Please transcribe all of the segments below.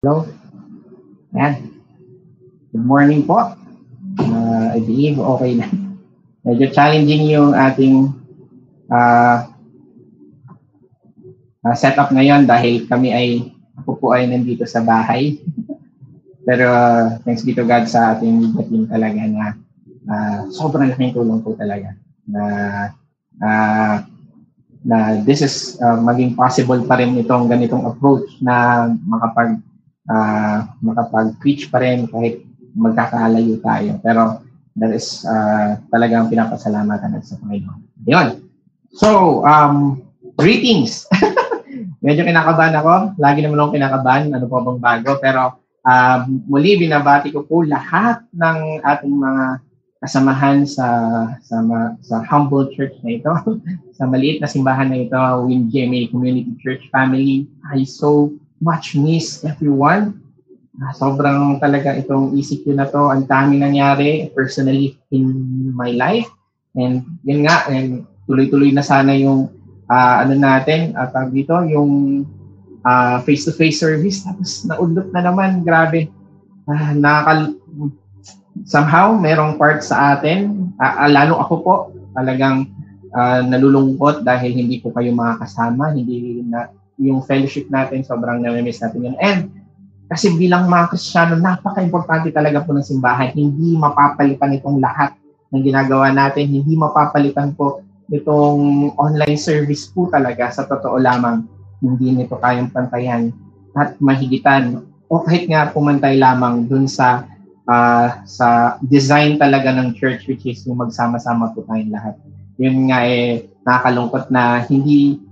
Hello? Yan. Good morning po. Uh, I believe okay na. Medyo challenging yung ating uh, uh, setup ngayon dahil kami ay ako po ay nandito sa bahay. Pero uh, thanks be to God sa ating media team talaga na uh, sobrang laking tulong po talaga na uh, na this is uh, maging possible pa rin itong ganitong approach na makapag uh, makapag-preach pa rin kahit magkakalayo tayo. Pero that is uh, talagang pinapasalamatan sa Panginoon. Yun. So, um, greetings. Medyo kinakabahan ako. Lagi naman akong kinakabahan. Ano po bang bago? Pero um, muli binabati ko po lahat ng ating mga kasamahan sa sa sa humble church na ito, sa maliit na simbahan na ito, Win GMA Community Church Family. I so much miss everyone. Uh, sobrang talaga itong ECQ na to, ang dami nangyari personally in my life. And yun nga, and tuloy-tuloy na sana yung uh, ano natin, at uh, dito, yung uh, face-to-face service. Tapos naudlot na naman, grabe. Uh, nakakal somehow merong part sa atin, uh, lalo ako po, talagang uh, nalulungkot dahil hindi ko kayo makakasama, hindi na yung fellowship natin, sobrang namimiss natin yun. And kasi bilang mga Kristiyano, napaka-importante talaga po ng simbahan. Hindi mapapalitan itong lahat ng ginagawa natin. Hindi mapapalitan po itong online service po talaga sa totoo lamang. Hindi nito kayang pantayan at mahigitan o kahit nga pumantay lamang dun sa uh, sa design talaga ng church which is yung magsama-sama po tayong lahat. Yun nga eh nakakalungkot na hindi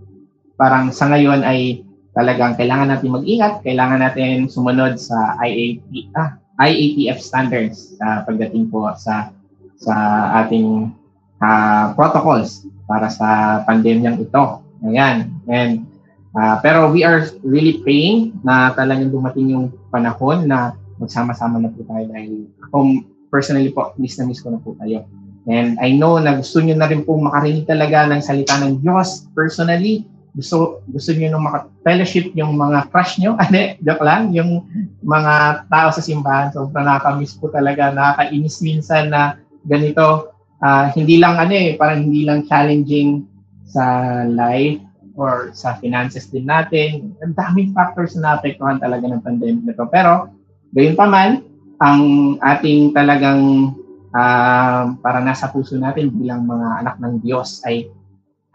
parang sa ngayon ay talagang kailangan natin mag-ingat, kailangan natin sumunod sa IAT, ah, IATF standards uh, pagdating po sa sa ating uh, protocols para sa pandemyang ito. Ayan. And uh, pero we are really praying na talagang dumating yung panahon na magsama-sama na po tayo dahil ako personally po, miss na miss ko na po tayo. And I know na gusto niyo na rin po makarinig talaga ng salita ng Diyos personally gusto gusto niyo nung maka-fellowship yung mga crush niyo, ane, joke lang, yung mga tao sa simbahan. So, nakaka-miss po talaga, nakakainis minsan na ganito. Uh, hindi lang ano eh, parang hindi lang challenging sa life or sa finances din natin. Ang daming factors na naapektuhan talaga ng pandemic na to. Pero, gayon pa man, ang ating talagang uh, para nasa puso natin bilang mga anak ng Diyos ay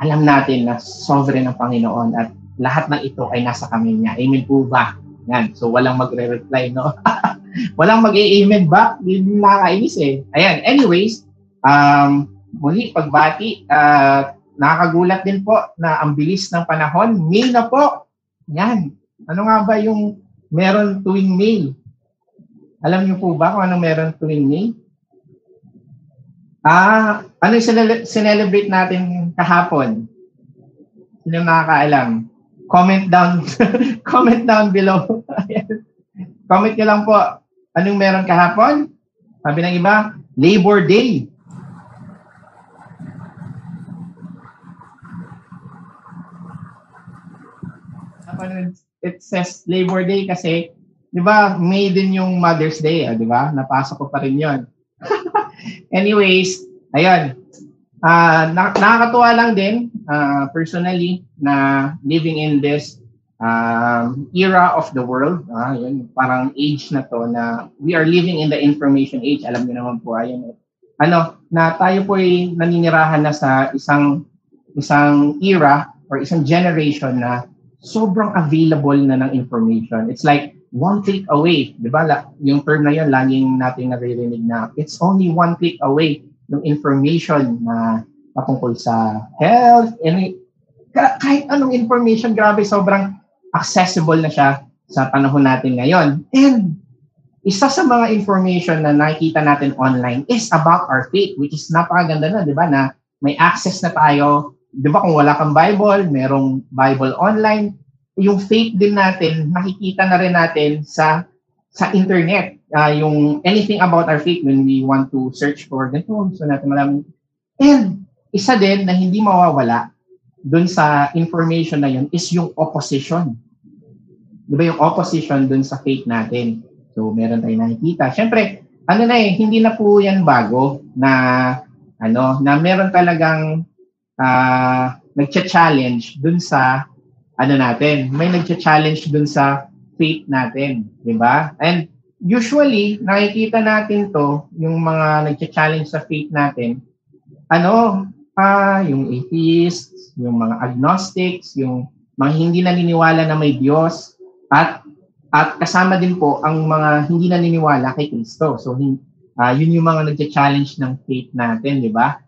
alam natin na sovereign ang Panginoon at lahat ng ito ay nasa kamay niya. Amen po ba? Yan. So, walang magre-reply, no? walang mag-amen back. Hindi nakakainis eh. Ayan. Anyways, um, muli, pagbati, uh, nakakagulat din po na ang bilis ng panahon. May na po. Yan. Ano nga ba yung meron tuwing May? Alam niyo po ba kung anong meron tuwing May? Ah, ano yung sinele- natin kahapon? Sino nakakaalam? Comment down comment down below. comment niyo lang po. Anong meron kahapon? Sabi ng iba, Labor Day. It says Labor Day kasi, di ba, May din yung Mother's Day, ah, di ba? Napasok ko pa rin yon. Anyways, ayun. Uh, nakakatuwa lang din uh, personally na living in this um, era of the world. Uh, yun, parang age na to na we are living in the information age. Alam niyo naman po, ayun. Ano, na tayo po ay naninirahan na sa isang isang era or isang generation na sobrang available na ng information. It's like one click away. Di ba? Yung term na yun, laging natin naririnig na it's only one click away ng information na patungkol sa health, any, kahit anong information, grabe, sobrang accessible na siya sa panahon natin ngayon. And isa sa mga information na nakikita natin online is about our faith, which is napakaganda na, di ba, na may access na tayo. Di ba, kung wala kang Bible, merong Bible online, yung faith din natin, makikita na rin natin sa sa internet. Uh, yung anything about our faith when we want to search for ganito, so natin malaman. And isa din na hindi mawawala dun sa information na yun is yung opposition. di ba yung opposition dun sa faith natin. So, meron tayong nakikita. Siyempre, ano na eh, hindi na po yan bago na ano, na meron talagang uh, nagcha-challenge dun sa ano natin. May nagcha-challenge dun sa faith natin, di ba? And usually, nakikita natin to, yung mga nagcha-challenge sa faith natin, ano, uh, yung atheists, yung mga agnostics, yung mga hindi naniniwala na may Diyos, at at kasama din po ang mga hindi naniniwala kay Kristo. So, uh, yun yung mga nagcha-challenge ng faith natin, di ba?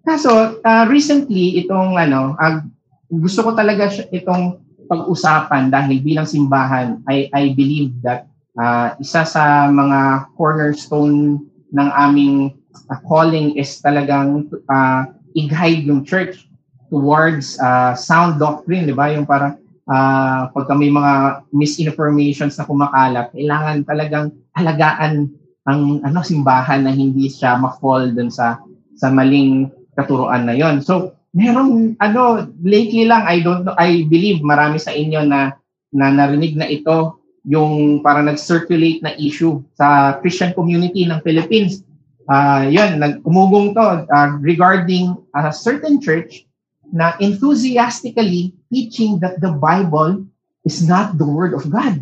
Kaso, uh, recently, itong ano, uh, gusto ko talaga itong pag-usapan dahil bilang simbahan, I, I believe that uh, isa sa mga cornerstone ng aming uh, calling is talagang uh, i-guide yung church towards uh, sound doctrine, di ba? Yung parang uh, pagka may mga misinformations na kumakalat, kailangan talagang halagaan ang ano simbahan na hindi siya ma-fall dun sa sa maling katuruan na yon. So, merong ano lately lang I don't know I believe marami sa inyo na na narinig na ito yung para nag-circulate na issue sa Christian community ng Philippines. Uh, yun, nag-umugong to uh, regarding a certain church na enthusiastically teaching that the Bible is not the Word of God.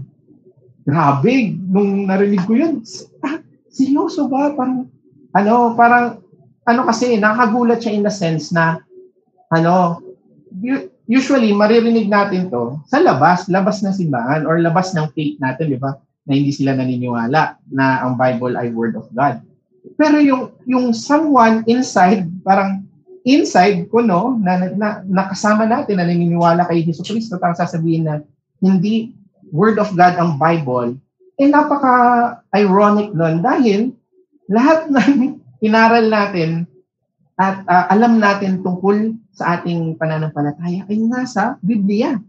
Grabe, nung narinig ko yun, ah, seryoso ba? Parang, ano, parang, ano kasi, nakagulat siya in the sense na ano, usually maririnig natin to sa labas, labas ng simbahan or labas ng faith natin, di ba? Na hindi sila naniniwala na ang Bible ay word of God. Pero yung yung someone inside, parang inside ko no, na, na nakasama natin na naniniwala kay Hesus Kristo, parang sasabihin na hindi word of God ang Bible, eh napaka-ironic nun dahil lahat ng inaral natin at uh, alam natin tungkol sa ating pananampalataya ay nasa Biblia.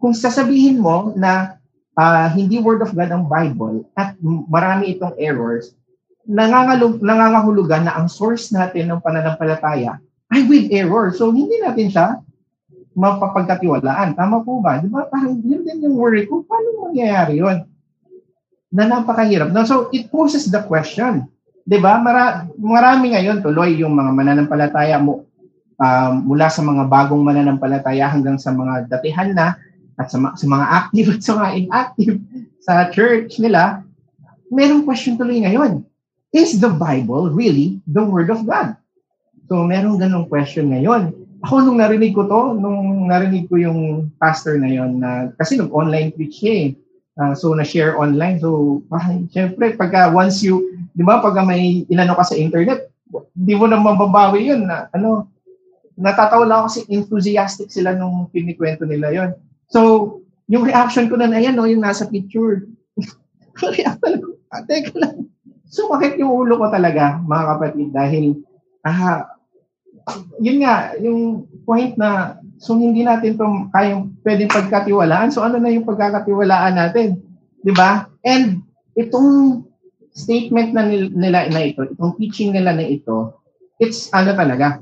Kung sasabihin mo na uh, hindi Word of God ang Bible at marami itong errors, nangangalug, nangangahulugan na ang source natin ng pananampalataya ay with error. So, hindi natin siya mapapagkatiwalaan. Tama po ba? Di ba? Parang yun din yung worry ko. Paano mangyayari yun? Na napakahirap. No, so, it poses the question 'di ba? Mara, marami ngayon tuloy yung mga mananampalataya mo uh, mula sa mga bagong mananampalataya hanggang sa mga datihan na at sa, sa mga active at sa mga inactive sa church nila, merong question tuloy ngayon. Is the Bible really the Word of God? So merong ganong question ngayon. Ako nung narinig ko to, nung narinig ko yung pastor na yon na kasi nung online preach eh. Uh, so na-share online. So ah, syempre pagka once you di ba, pag may inano ka sa internet, hindi mo na mababawi yun na, ano, natatawa lang ako kasi enthusiastic sila nung pinikwento nila yon So, yung reaction ko na na yan, no, yung nasa picture. reaction ko, ah, teka lang. Sumakit yung ulo ko talaga, mga kapatid, dahil, ah, yun nga, yung point na, so hindi natin to kayang pwedeng pagkatiwalaan, so ano na yung pagkakatiwalaan natin? Di ba? And itong statement na nila na ito, itong teaching nila na ito, it's ano talaga,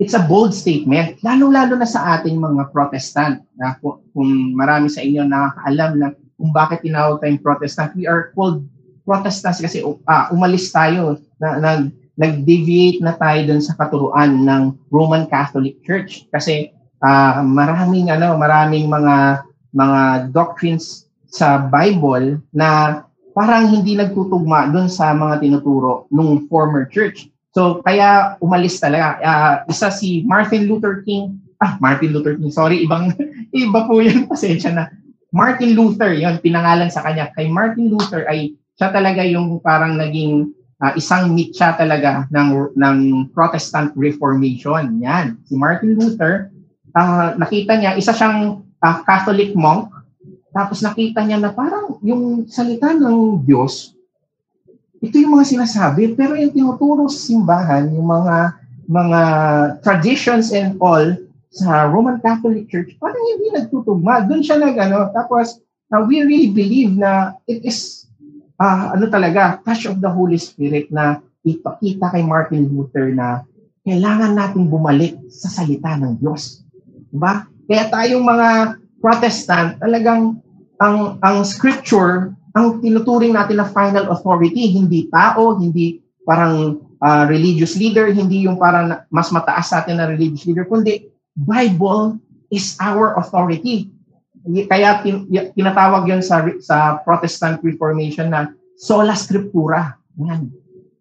it's a bold statement, lalo-lalo na sa ating mga protestant. Na kung, marami sa inyo nakakaalam na kung bakit tinawag tayong protestant, we are called protestants kasi uh, umalis tayo, na, nag, nag-deviate na tayo dun sa katuruan ng Roman Catholic Church. Kasi uh, maraming ano, maraming mga mga doctrines sa Bible na parang hindi nagtutugma doon sa mga tinuturo nung former church. So kaya umalis talaga. Uh, isa si Martin Luther King. Ah, Martin Luther King. Sorry, ibang iba po 'yan. Pasensya na. Martin Luther, 'yon pinangalan sa kanya. Kay Martin Luther ay siya talaga yung parang naging uh, isang mitya talaga ng ng Protestant Reformation. Yan. Si Martin Luther, uh, nakita niya isa siyang uh, Catholic monk tapos nakita niya na parang yung salita ng Diyos, ito yung mga sinasabi, pero yung tinuturo sa simbahan, yung mga mga traditions and all sa Roman Catholic Church, parang hindi nagtutugma. Doon siya nag, ano, tapos uh, we really believe na it is, uh, ano talaga, touch of the Holy Spirit na ipakita kay Martin Luther na kailangan natin bumalik sa salita ng Diyos. Diba? Kaya tayong mga Protestant, talagang ang ang scripture ang tinuturing natin na final authority, hindi tao, hindi parang uh, religious leader, hindi yung parang mas mataas sa atin na religious leader, kundi Bible is our authority. Kaya tin, tinatawag yon sa sa Protestant Reformation na sola scriptura. Yan.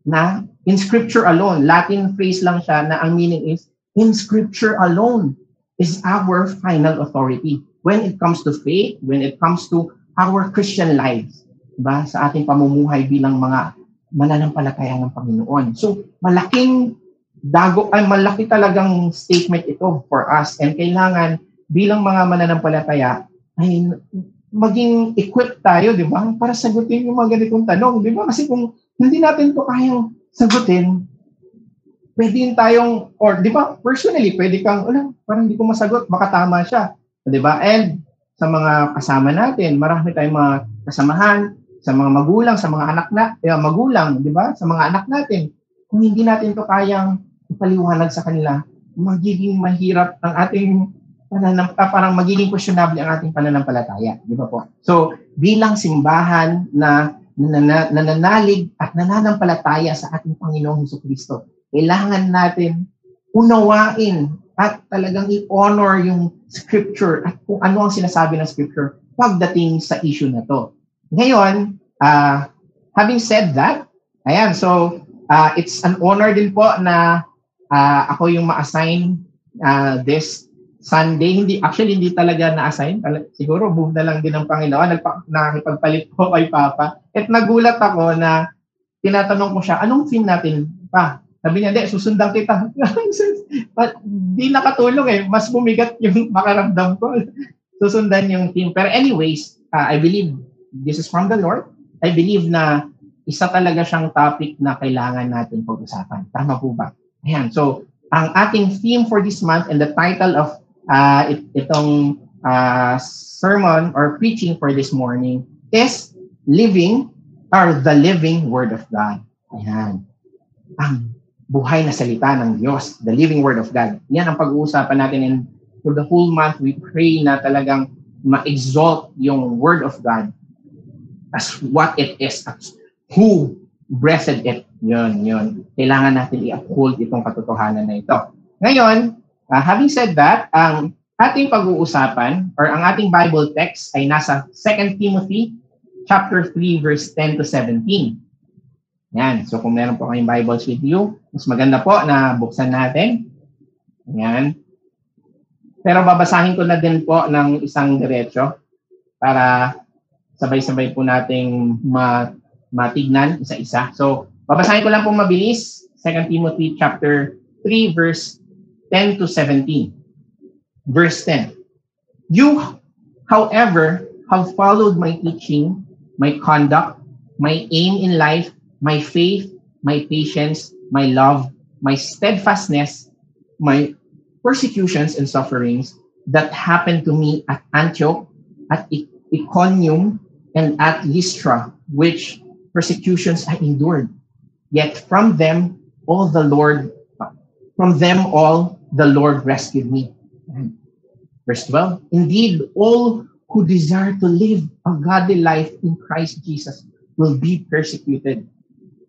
Na in scripture alone, Latin phrase lang siya na ang meaning is in scripture alone is our final authority when it comes to faith, when it comes to our Christian lives, ba sa ating pamumuhay bilang mga mananampalataya ng Panginoon. So, malaking dago ay malaki talagang statement ito for us and kailangan bilang mga mananampalataya ay maging equipped tayo, di ba? Para sagutin yung mga ganitong tanong, di ba? Kasi kung hindi natin to kayang sagutin, pwede tayong, or di ba, personally, pwede kang, wala, parang hindi ko masagot, baka tama siya. Di ba? And sa mga kasama natin. Marami tayong mga kasamahan, sa mga magulang, sa mga anak na, eh, magulang, di ba? Sa mga anak natin. Kung hindi natin to kayang ipaliwanag sa kanila, magiging mahirap ang ating pananam, ah, parang magiging questionable ang ating pananampalataya. Di ba po? So, bilang simbahan na nananalig at nananampalataya sa ating Panginoong Heso Kristo, kailangan natin unawain at talagang i-honor yung scripture at kung ano ang sinasabi ng scripture pagdating sa issue na to. Ngayon, uh, having said that, ayan, so uh, it's an honor din po na uh, ako yung ma-assign uh, this Sunday. Hindi, actually, hindi talaga na-assign. Siguro, move na lang din ng Panginoon. Nagpa, nakipagpalit po kay Papa. At nagulat ako na tinatanong ko siya, anong theme natin pa? Sabi niya, hindi, susundan kita. Di nakatulong eh. Mas bumigat yung makaramdam ko. Susundan yung team. Pero anyways, uh, I believe this is from the Lord. I believe na isa talaga siyang topic na kailangan natin pag-usapan. Tama po ba? Ayan. So, ang ating theme for this month and the title of uh, it, itong uh, sermon or preaching for this morning is Living or the Living Word of God. Ayan. Ang buhay na salita ng Diyos, the living word of God. Yan ang pag-uusapan natin and for the whole month we pray na talagang ma-exalt yung word of God as what it is, as who breathed it. Yun, yun. Kailangan natin i-uphold itong katotohanan na ito. Ngayon, uh, having said that, ang ating pag-uusapan or ang ating Bible text ay nasa 2 Timothy chapter 3 verse 10 to 17. Yan. So kung meron po kayong Bibles with you, mas maganda po na buksan natin. Yan. Pero babasahin ko na din po ng isang diretso para sabay-sabay po nating ma matignan isa-isa. So babasahin ko lang po mabilis 2 Timothy chapter 3 verse 10 to 17. Verse 10. You, however, have followed my teaching, my conduct, my aim in life, my faith, my patience, my love, my steadfastness, my persecutions and sufferings that happened to me at Antioch, at Iconium, and at Lystra, which persecutions I endured. Yet from them all the Lord, from them all the Lord rescued me. Verse 12, indeed, all who desire to live a godly life in Christ Jesus will be persecuted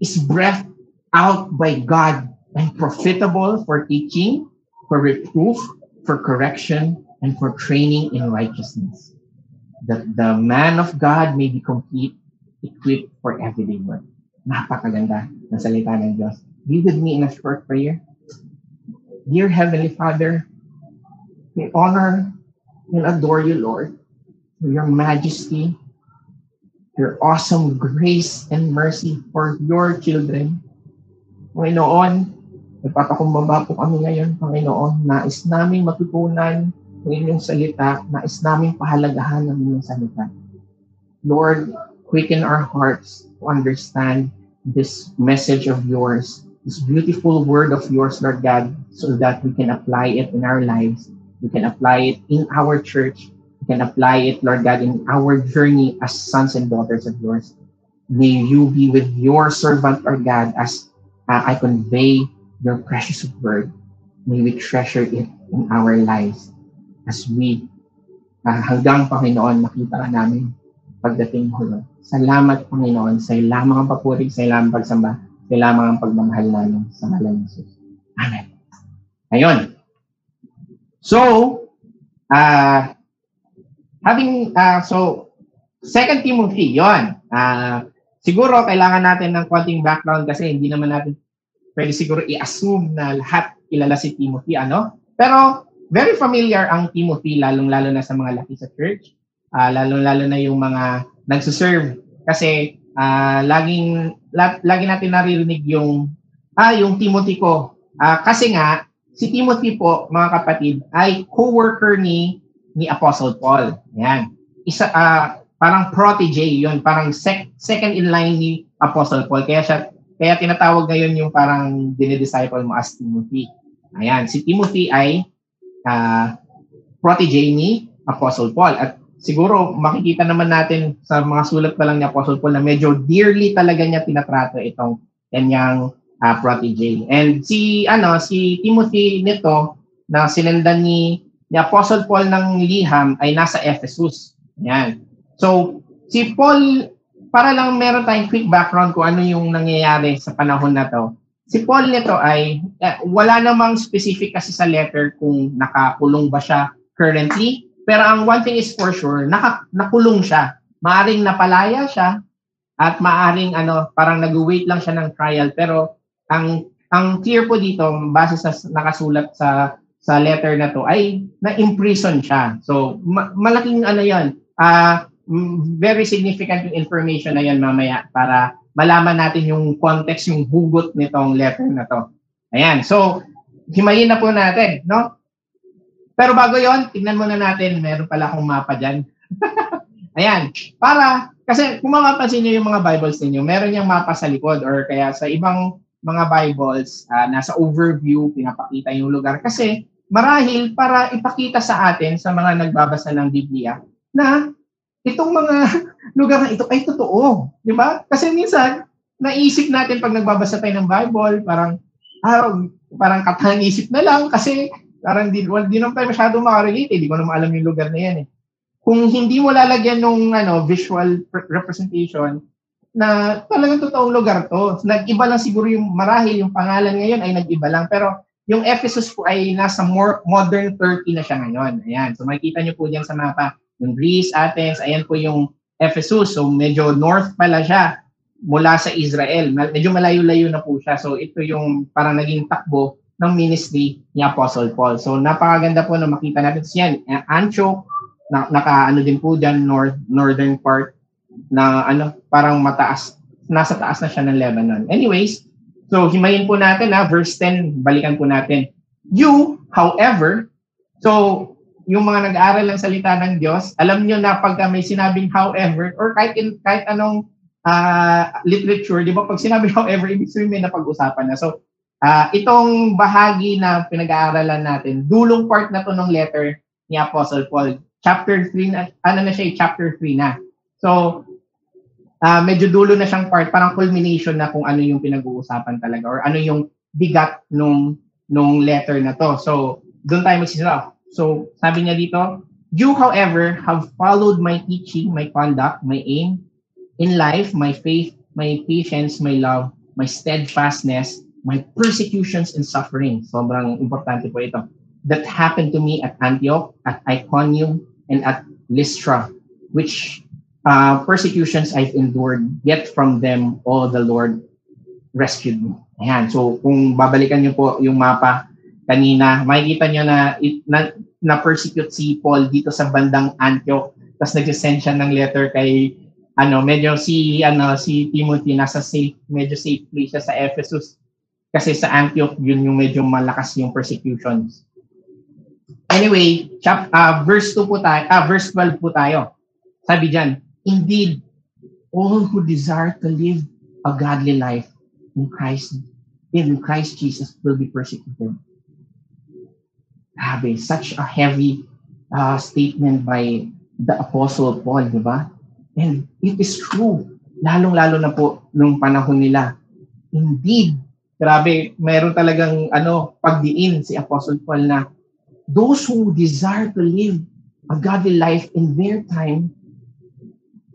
is breathed out by God and profitable for teaching, for reproof, for correction, and for training in righteousness, that the man of God may be complete, equipped for everyday work. Napakaganda ng salita ng Diyos. Be with me in a short prayer. Dear Heavenly Father, we honor and adore you, Lord, for your majesty, your awesome grace and mercy for your children. Panginoon, nagpapakumbaba po kami ngayon, Panginoon, nais namin matutunan ng inyong salita, nais namin pahalagahan ng inyong salita. Lord, quicken our hearts to understand this message of yours, this beautiful word of yours, Lord God, so that we can apply it in our lives. We can apply it in our church. Can apply it, Lord God, in our journey as sons and daughters of yours. May you be with your servant, Lord God, as uh, I convey your precious word. May we treasure it in our lives as we uh, hanggang Panginoon makita ka namin pagdating mo. Salamat Panginoon sa lamang ang papuri, sa lamang pagsamba, sa lamang ang pagmamahal namin sa ngalan ng Jesus. Amen. Ayun. So, uh, having, uh, so, Second Timothy, yon. Uh, siguro kailangan natin ng konting background kasi hindi naman natin pwede siguro i-assume na lahat kilala si Timothy, ano? Pero very familiar ang Timothy, lalong-lalo na sa mga laki sa church, uh, lalong-lalo na yung mga nagsuserve. Kasi uh, laging, la, lagi natin naririnig yung, ah, yung Timothy ko. Uh, kasi nga, si Timothy po, mga kapatid, ay co-worker ni, ni Apostle Paul. Yan. Isa, uh, parang protege yon parang sec- second in line ni Apostle Paul. Kaya siya kaya tinatawag ngayon yung parang dinidisciple mo as Timothy. Ayan, si Timothy ay uh, protege ni Apostle Paul. At siguro makikita naman natin sa mga sulat pa lang ni Apostle Paul na medyo dearly talaga niya tinatrato itong kanyang uh, protege. And si ano si Timothy nito na sinendan ni, ni Apostle Paul ng liham ay nasa Ephesus. Ayan. So si Paul para lang meron tayong quick background kung ano yung nangyayari sa panahon na to. Si Paul nito ay eh, wala namang specific kasi sa letter kung nakakulong ba siya currently. Pero ang one thing is for sure, naka, nakulong siya. Maaring napalaya siya at maaring ano, parang nag-wait lang siya ng trial. Pero ang ang clear po dito, base sa nakasulat sa sa letter na to, ay na-imprison siya. So, ma- malaking ano yan. Uh, very significant yung information na yan mamaya para malaman natin yung context, yung hugot nitong letter na to. Ayan. So, himayin na po natin, no? Pero bago yon, tignan muna natin, meron pala akong mapa dyan. Ayan. Para, kasi kung mapapansin nyo yung mga Bibles ninyo, meron yung mapa sa likod or kaya sa ibang mga Bibles, uh, nasa overview, pinapakita yung lugar. Kasi marahil para ipakita sa atin, sa mga nagbabasa ng Biblia, na itong mga lugar na ito ay totoo. Di ba? Kasi minsan, naisip natin pag nagbabasa tayo ng Bible, parang, ah, parang katang isip na lang kasi parang di, well, di naman tayo masyado makarelate. Eh. Di ko naman alam yung lugar na yan eh. Kung hindi mo lalagyan ng ano, visual representation, na talagang totoong lugar to. Nag-iba lang siguro yung marahil, yung pangalan ngayon ay nag-iba lang. Pero yung Ephesus po ay nasa more modern Turkey na siya ngayon. Ayan. So makikita nyo po diyan sa mapa yung Greece, Athens, ayan po yung Ephesus. So medyo north pala siya mula sa Israel. Medyo malayo-layo na po siya. So ito yung parang naging takbo ng ministry ni Apostle Paul. So napakaganda po na makita natin siya. Antioch, na, naka ano din po dyan, north, northern part na ano, parang mataas, nasa taas na siya ng Lebanon. Anyways, so himayin po natin ha, verse 10, balikan po natin. You, however, so yung mga nag-aaral ng salita ng Diyos, alam niyo na pag may sinabing however, or kahit, in, kahit anong uh, literature, di ba pag sinabing however, ibig sabihin may napag-usapan na. So, uh, itong bahagi na pinag-aaralan natin, dulong part na to ng letter ni Apostle Paul. Chapter 3 na, ano na siya, chapter 3 na. So, uh, medyo dulo na siyang part, parang culmination na kung ano yung pinag-uusapan talaga or ano yung bigat nung nung letter na to. So, doon tayo magsisimula. So, sabi niya dito, You, however, have followed my teaching, my conduct, my aim in life, my faith, my patience, my love, my steadfastness, my persecutions and suffering. Sobrang importante po ito. That happened to me at Antioch, at Iconium, and at Lystra, which uh, persecutions I've endured, yet from them all the Lord rescued me. Ayan. So, kung babalikan niyo po yung mapa, kanina, makikita nyo na, na, na persecute si Paul dito sa bandang Antioch. Tapos nag-send siya ng letter kay ano, medyo si ano si Timothy nasa safe, medyo safe place siya sa Ephesus. Kasi sa Antioch yun yung medyo malakas yung persecutions. Anyway, chap, uh, verse 2 po tayo, ah, verse 12 po tayo. Sabi diyan, Indeed, all who desire to live a godly life in Christ, in Christ Jesus will be persecuted. Grabe, such a heavy uh, statement by the Apostle Paul, di ba? And it is true, lalong-lalo na po nung panahon nila. Indeed, grabe, meron talagang ano, pagdiin si Apostle Paul na those who desire to live a godly life in their time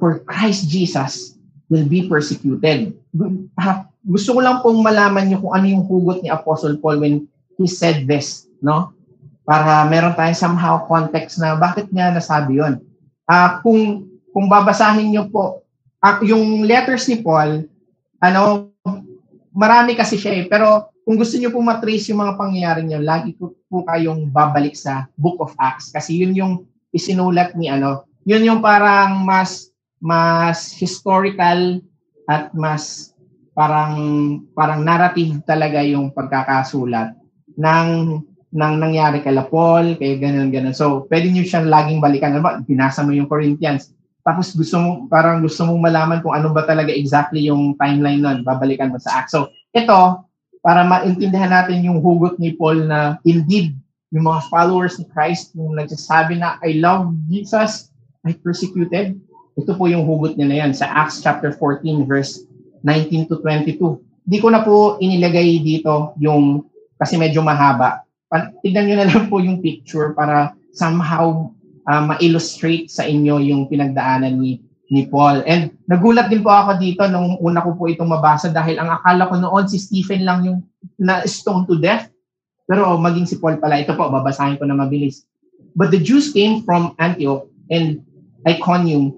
for Christ Jesus will be persecuted. Gusto ko lang pong malaman niyo kung ano yung hugot ni Apostle Paul when he said this, no? Para meron tayong somehow context na bakit niya nasabi yon. Uh, kung kung babasahin niyo po uh, yung letters ni Paul, ano, marami kasi siya eh, pero kung gusto niyo po matrace yung mga pangyayari niyo, lagi po, po kayong babalik sa Book of Acts kasi yun yung isinulat ni ano, yun yung parang mas mas historical at mas parang parang narrative talaga yung pagkakasulat ng ng nangyari kay Paul, kay ganun ganun. So, pwede niyo siyang laging balikan. Ano ba? Binasa mo yung Corinthians. Tapos gusto mo parang gusto mong malaman kung ano ba talaga exactly yung timeline nun, babalikan mo sa Acts. So, ito para maintindihan natin yung hugot ni Paul na indeed, yung mga followers ni Christ, yung nagsasabi na, I love Jesus, I persecuted. Ito po yung hugot niya na yan sa Acts chapter 14 verse 19 to 22. Hindi ko na po inilagay dito yung, kasi medyo mahaba. Tignan nyo na lang po yung picture para somehow uh, ma-illustrate sa inyo yung pinagdaanan ni ni Paul. And nagulat din po ako dito nung una ko po itong mabasa dahil ang akala ko noon si Stephen lang yung na stone to death. Pero maging si Paul pala. Ito po, babasahin ko na mabilis. But the Jews came from Antioch and Iconium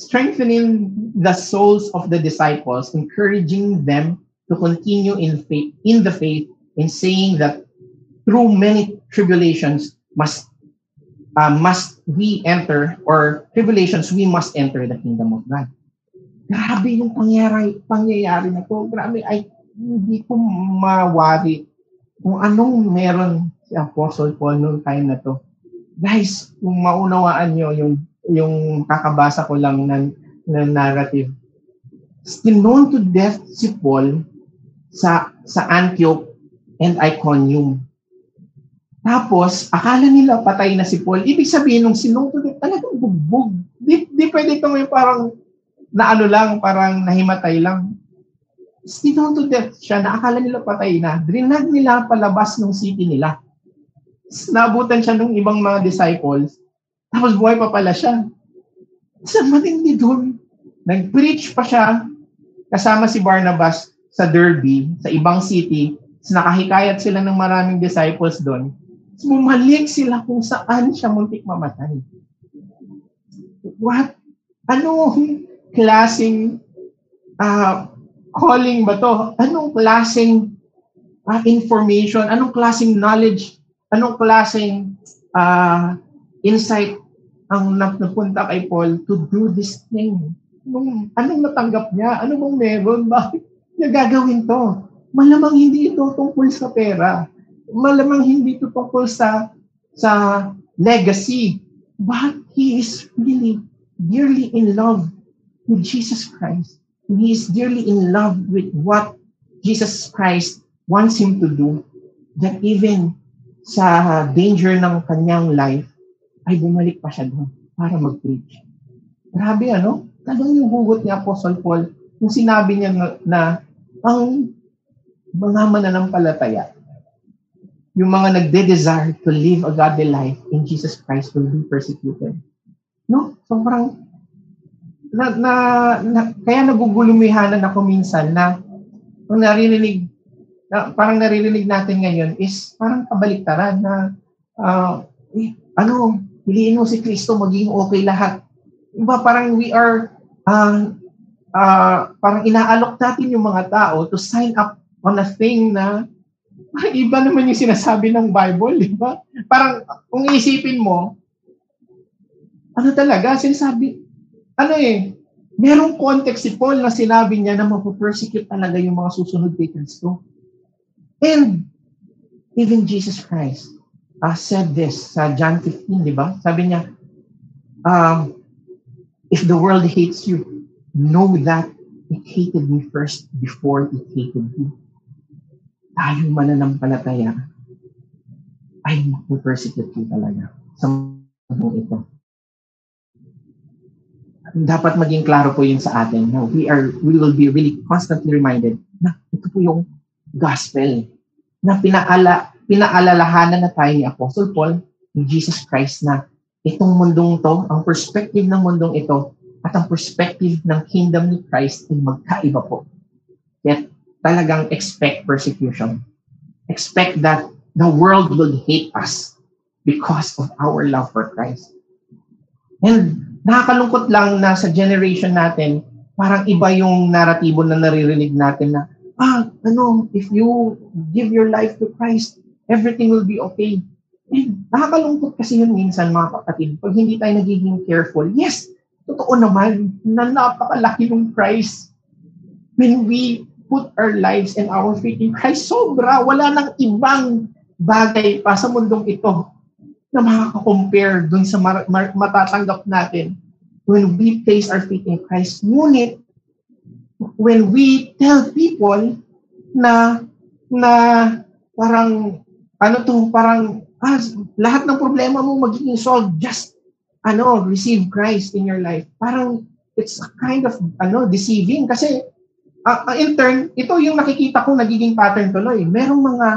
strengthening the souls of the disciples, encouraging them to continue in faith, in the faith, and saying that through many tribulations must uh, must we enter, or tribulations, we must enter the kingdom of God. Grabe yung pangyayari, pangyayari na to. Grabe, ay hindi ko mawari kung anong meron si Apostle Paul noong time na to. Guys, kung maunawaan nyo yung, yung kakabasa ko lang ng, ng narrative, known to death si Paul sa sa Antioch and Iconium. Tapos, akala nila patay na si Paul. Ibig sabihin, nung sinutunod, talagang bugbog. Di, di pwede itong yung parang na ano lang, parang nahimatay lang. Stinong to death siya na akala nila patay na. Drinag nila palabas ng city nila. Nabutan siya ng ibang mga disciples. Tapos buhay pa pala siya. Sa matindi doon. Nag-preach pa siya kasama si Barnabas sa Derby, sa ibang city. Nakahikayat sila ng maraming disciples doon bumalik sila kung saan siya muntik mamatay. What? Ano klaseng uh, calling ba to? Anong klaseng uh, information? Anong klaseng knowledge? Anong klaseng uh, insight ang napunta kay Paul to do this thing? Anong, anong natanggap niya? Ano bang meron? Bakit niya gagawin to? Malamang hindi ito tungkol sa pera malamang hindi ito tungkol sa sa legacy, but he is really dearly in love with Jesus Christ. He is dearly in love with what Jesus Christ wants him to do. That even sa danger ng kanyang life, ay bumalik pa siya doon para mag-preach. Grabe ano? Tanong yung hugot ni Apostle Paul kung sinabi niya na, na ang mga mananampalataya yung mga nagde-desire to live a godly life in Jesus Christ will be persecuted. No? Sobrang, na, na, na, kaya nagugulumihanan ako minsan na ang naririnig, na, parang naririnig natin ngayon is parang kabaliktaran na uh, ano, piliin mo si Kristo, maging okay lahat. Diba, parang we are, uh, uh, parang inaalok natin yung mga tao to sign up on a thing na iba naman yung sinasabi ng Bible, di ba? Parang kung isipin mo, ano talaga, sinasabi, ano eh, merong context si Paul na sinabi niya na mapupersecute talaga yung mga susunod kay Kristo. And even Jesus Christ uh, said this sa John 15, di ba? Sabi niya, um, if the world hates you, know that it hated me first before it hated you tayong mananampalataya ay mapupersecute po talaga sa mundong ito. Dapat maging klaro po yun sa atin. No, we are we will be really constantly reminded na ito po yung gospel na pinaala pinaalalahanan na tayo ni Apostle Paul ni Jesus Christ na itong mundong to, ang perspective ng mundong ito at ang perspective ng kingdom ni Christ ay magkaiba po. Yet talagang expect persecution. Expect that the world will hate us because of our love for Christ. And nakakalungkot lang na sa generation natin, parang iba yung naratibo na naririnig natin na, ah, ano, if you give your life to Christ, everything will be okay. And nakakalungkot kasi yun minsan mga kapatid, pag hindi tayo nagiging careful. Yes, totoo naman na napakalaki ng price when we put our lives and our faith in Christ, sobra. Wala nang ibang bagay pa sa mundong ito na makaka-compare dun sa mar- mar- matatanggap natin when we place our faith in Christ. Ngunit, when we tell people na na parang ano to, parang ah, lahat ng problema mo magiging solved just ano, receive Christ in your life. Parang it's a kind of ano, deceiving kasi uh, in turn, ito yung nakikita ko nagiging pattern tuloy. Merong mga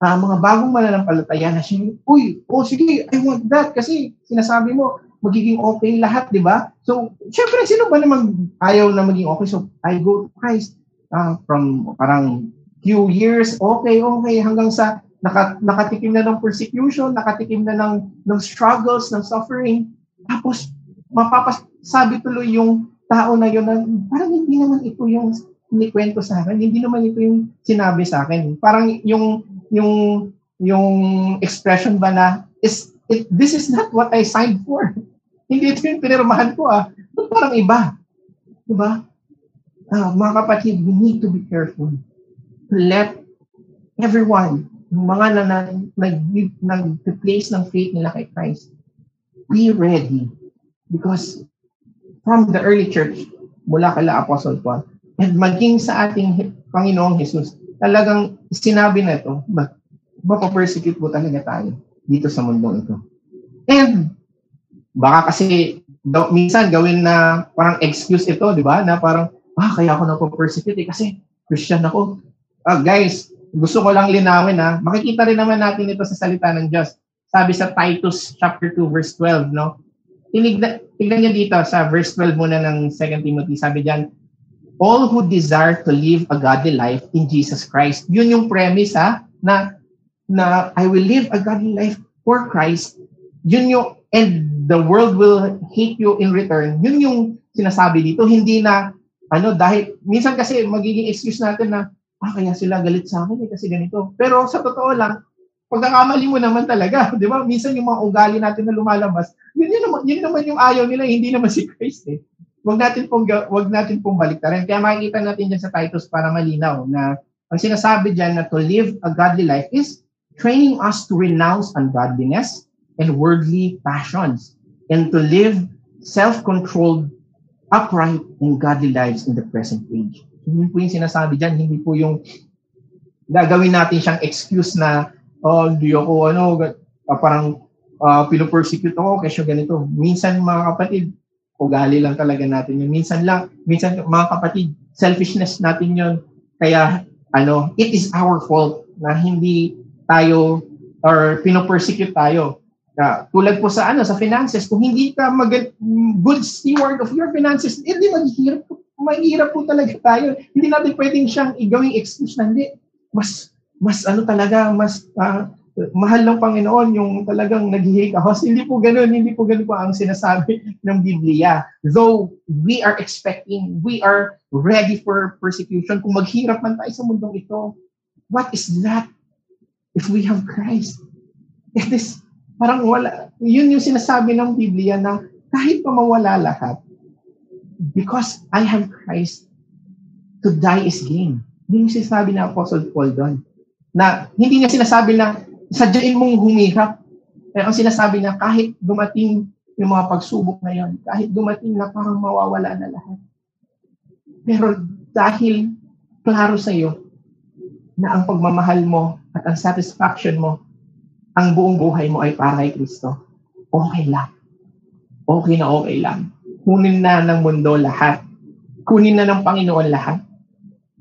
uh, mga bagong mananampalataya na siya, uy, oh sige, I want that kasi sinasabi mo, magiging okay lahat, di ba? So, syempre, sino ba naman ayaw na maging okay? So, I go to Christ uh, from parang few years, okay, okay, hanggang sa naka, nakatikim na ng persecution, nakatikim na ng, ng struggles, ng suffering. Tapos, mapapasabi tuloy yung tao na yun na parang hindi naman ito yung inikwento sa akin, hindi naman ito yung sinabi sa akin. Parang yung yung yung expression ba na is it, this is not what I signed for. hindi ito yung pinirmahan ko ah. But parang iba. Diba? Uh, mga kapatid, we need to be careful to let everyone, mga na, na, nag, nag-place ng faith nila kay Christ, be ready. Because from the early church, mula kala Apostle Paul, and maging sa ating Panginoong Jesus, talagang sinabi na ito, mapapersecute po talaga tayo dito sa mundong ito. And baka kasi daw, minsan gawin na parang excuse ito, di ba? Na parang, ah, kaya ako napapersecute eh, kasi Christian ako. Ah, guys, gusto ko lang linawin ha. Makikita rin naman natin ito sa salita ng Diyos. Sabi sa Titus chapter 2 verse 12, no? Tinignan, tignan niyo dito sa verse 12 muna ng 2 Timothy. Sabi diyan, all who desire to live a godly life in Jesus Christ. Yun yung premise ha, na, na I will live a godly life for Christ. Yun yung, and the world will hate you in return. Yun yung sinasabi dito. Hindi na, ano, dahil, minsan kasi magiging excuse natin na, ah, kaya sila galit sa akin eh, kasi ganito. Pero sa totoo lang, pagkakamali mo naman talaga, di ba? Minsan yung mga ugali natin na lumalabas, yun, yun, naman, yun naman yung ayaw nila, hindi naman si Christ eh wag natin pong wag natin pong baliktarin. Kaya makikita natin diyan sa Titus para malinaw na ang sinasabi diyan na to live a godly life is training us to renounce ungodliness and worldly passions and to live self-controlled, upright, and godly lives in the present age. Hindi po yung sinasabi diyan, hindi po yung gagawin natin siyang excuse na, oh, hindi ako, ano, uh, parang uh, pinopersecute ako kasi ganito. Minsan, mga kapatid, ugali lang talaga natin yun. Minsan lang, minsan mga kapatid, selfishness natin yun. Kaya, ano, it is our fault na hindi tayo or pinopersecute tayo. Uh, tulad po sa ano sa finances, kung hindi ka mag good steward of your finances, hindi maghihirap po, maghihirap po talaga tayo. Hindi natin pwedeng siyang igawing excuse na hindi. Mas mas ano talaga, mas uh, mahal ng Panginoon yung talagang us. Hindi po ganun, hindi po ganun po ang sinasabi ng Biblia. Though we are expecting, we are ready for persecution. Kung maghirap man tayo sa mundong ito, what is that if we have Christ? It is, parang wala, yun yung sinasabi ng Biblia na kahit pa mawala lahat, because I have Christ, to die is gain. Hindi yung sinasabi ng Apostle Paul doon. Na hindi niya sinasabi na sadyain mong humihap. Pero ang sinasabi niya, kahit dumating yung mga pagsubok na yon, kahit dumating na parang mawawala na lahat. Pero dahil klaro sa iyo na ang pagmamahal mo at ang satisfaction mo, ang buong buhay mo ay para kay Kristo, okay lang. Okay na okay lang. Kunin na ng mundo lahat. Kunin na ng Panginoon lahat.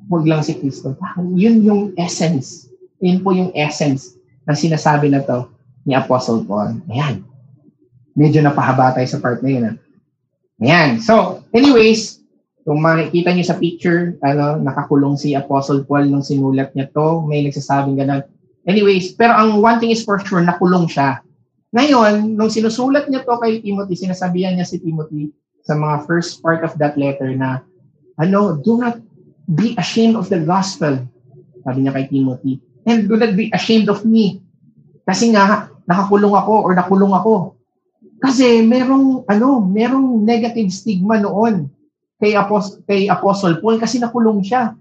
Huwag lang si Kristo. Yun yung essence. Yun po yung essence na sinasabi na to ni Apostle Paul. Ayan. Medyo napahaba tayo sa part na yun. Ah. Ayan. So, anyways, kung makikita niyo sa picture, ano, nakakulong si Apostle Paul nung sinulat niya to. May nagsasabing ganun. Anyways, pero ang one thing is for sure, nakulong siya. Ngayon, nung sinusulat niya to kay Timothy, sinasabihan niya si Timothy sa mga first part of that letter na, ano, do not be ashamed of the gospel. Sabi niya kay Timothy and do not be ashamed of me. Kasi nga, nakakulong ako or nakulong ako. Kasi merong, ano, merong negative stigma noon kay, Apos- kay Apostle Paul kasi nakulong siya.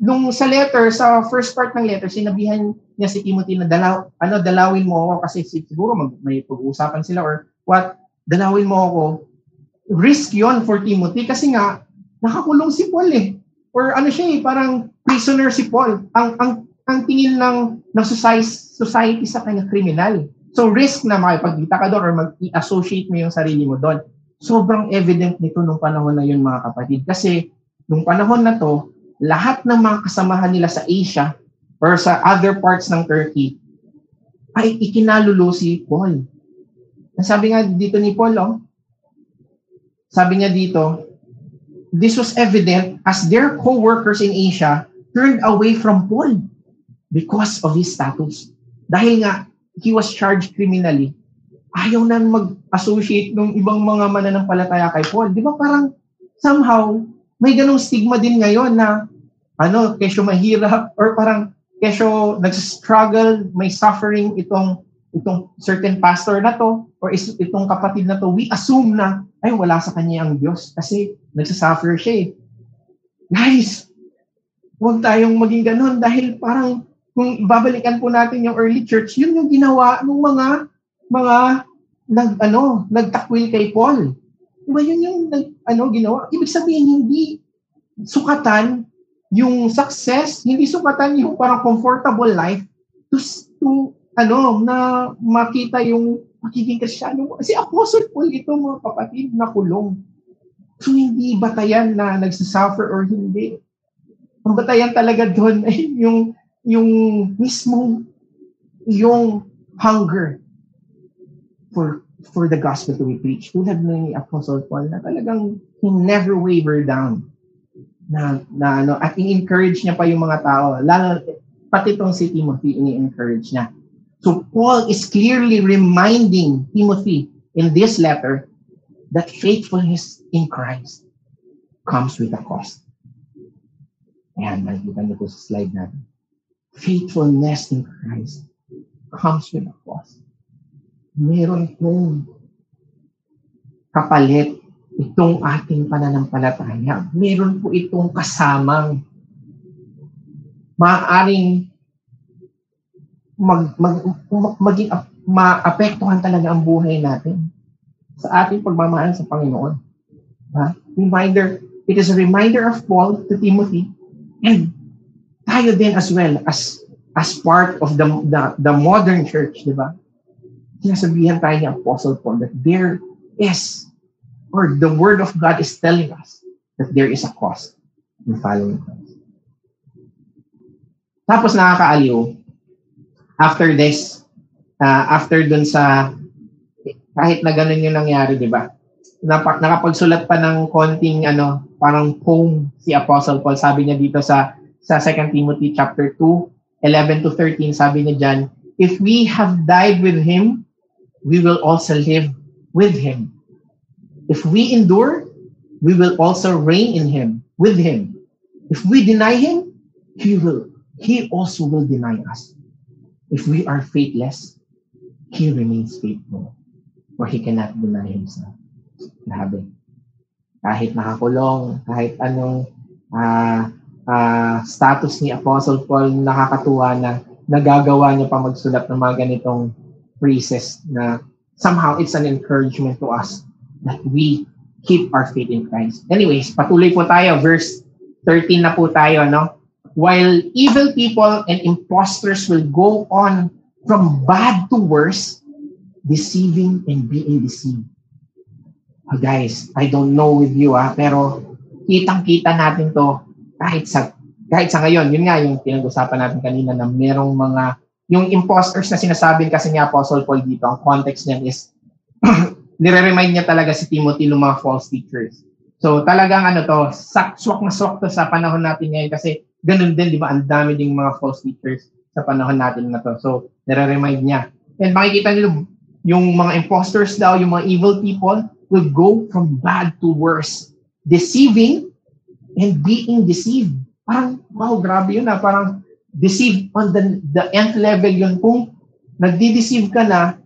Nung sa letter, sa first part ng letter, sinabihan niya si Timothy na dalaw, ano, dalawin mo ako kasi siguro mag, may pag-uusapan sila or what, dalawin mo ako. Risk yon for Timothy kasi nga, nakakulong si Paul eh. Or ano siya eh, parang prisoner si Paul. Ang, ang ang tingin ng, ng society, society sa kanya criminal. So risk na makipagkita ka doon or mag-associate mo yung sarili mo doon. Sobrang evident nito nung panahon na yun mga kapatid. Kasi nung panahon na to, lahat ng mga kasamahan nila sa Asia or sa other parts ng Turkey ay ikinalulo si Paul. Sabi nga dito ni Paul, oh, sabi niya dito, this was evident as their co-workers in Asia turned away from Paul because of his status. Dahil nga, he was charged criminally, ayaw na mag-associate ng ibang mga mananampalataya kay Paul. Di ba parang somehow, may ganong stigma din ngayon na ano, kesyo mahirap or parang kesyo nag-struggle, may suffering itong itong certain pastor na to or is, itong kapatid na to, we assume na ay wala sa kanya ang Diyos kasi nagsasuffer siya eh. Guys, huwag tayong maging ganun dahil parang kung babalikan po natin yung early church, yun yung ginawa ng mga mga nag ano, nagtakwil kay Paul. Diba yun yung nag, ano ginawa? Ibig sabihin hindi sukatan yung success, hindi sukatan yung parang comfortable life to, to ano na makita yung magiging kristyano. Si Apostle Paul ito mga kapatid na kulong. So hindi batayan na nagsasuffer or hindi. Ang batayan talaga doon ay yung yung mismo yung hunger for for the gospel to be preached. Tulad ni Apostle Paul na talagang he never waver down. Na, na ano, at i-encourage niya pa yung mga tao. Lalo, pati itong si Timothy, ini-encourage niya. So Paul is clearly reminding Timothy in this letter that faithfulness in Christ comes with a cost. Ayan, nakikita niyo po sa slide natin faithfulness in Christ comes with a cost. Meron pong kapalit itong ating pananampalataya. Meron po itong kasamang maaaring mag, mag, mag, maging maapektuhan talaga ang buhay natin sa ating pagmamahal sa Panginoon. Ha? Reminder, it is a reminder of Paul to Timothy and tayo din as well as as part of the the, the modern church, di ba? Sinasabihan tayo ni Apostle Paul that there is or the word of God is telling us that there is a cost in following Christ. Tapos nakakaaliw, after this, uh, after dun sa, kahit na ganun yung nangyari, di ba? Nakapagsulat pa ng konting, ano, parang poem si Apostle Paul. Sabi niya dito sa sa 2 Timothy chapter 2, 11 to 13, sabi niya dyan, if we have died with him, we will also live with him. If we endure, we will also reign in him, with him. If we deny him, he will, he also will deny us. If we are faithless, he remains faithful, for he cannot deny himself. Grabe. Kahit nakakulong, kahit anong uh, uh, status ni Apostle Paul, nakakatuwa na nagagawa niya pa magsulat ng mga ganitong phrases na somehow it's an encouragement to us that we keep our faith in Christ. Anyways, patuloy po tayo. Verse 13 na po tayo, no? While evil people and impostors will go on from bad to worse, deceiving and being deceived. Oh, guys, I don't know with you ah, pero kitang-kita natin to kahit sa kahit sa ngayon, yun nga yung pinag-usapan natin kanina na merong mga yung imposters na sinasabi kasi ni Apostle Paul dito, ang context niyan is nire-remind niya talaga si Timothy ng mga false teachers. So talagang ano to, swak na swak to sa panahon natin ngayon kasi ganun din, di ba, ang dami ding mga false teachers sa panahon natin na to. So nire-remind niya. And makikita niyo yung mga imposters daw, yung mga evil people will go from bad to worse, deceiving and being deceived. Parang, wow, grabe yun na. Ah. Parang deceived on the, the nth level yun. Kung nagdi-deceive ka na,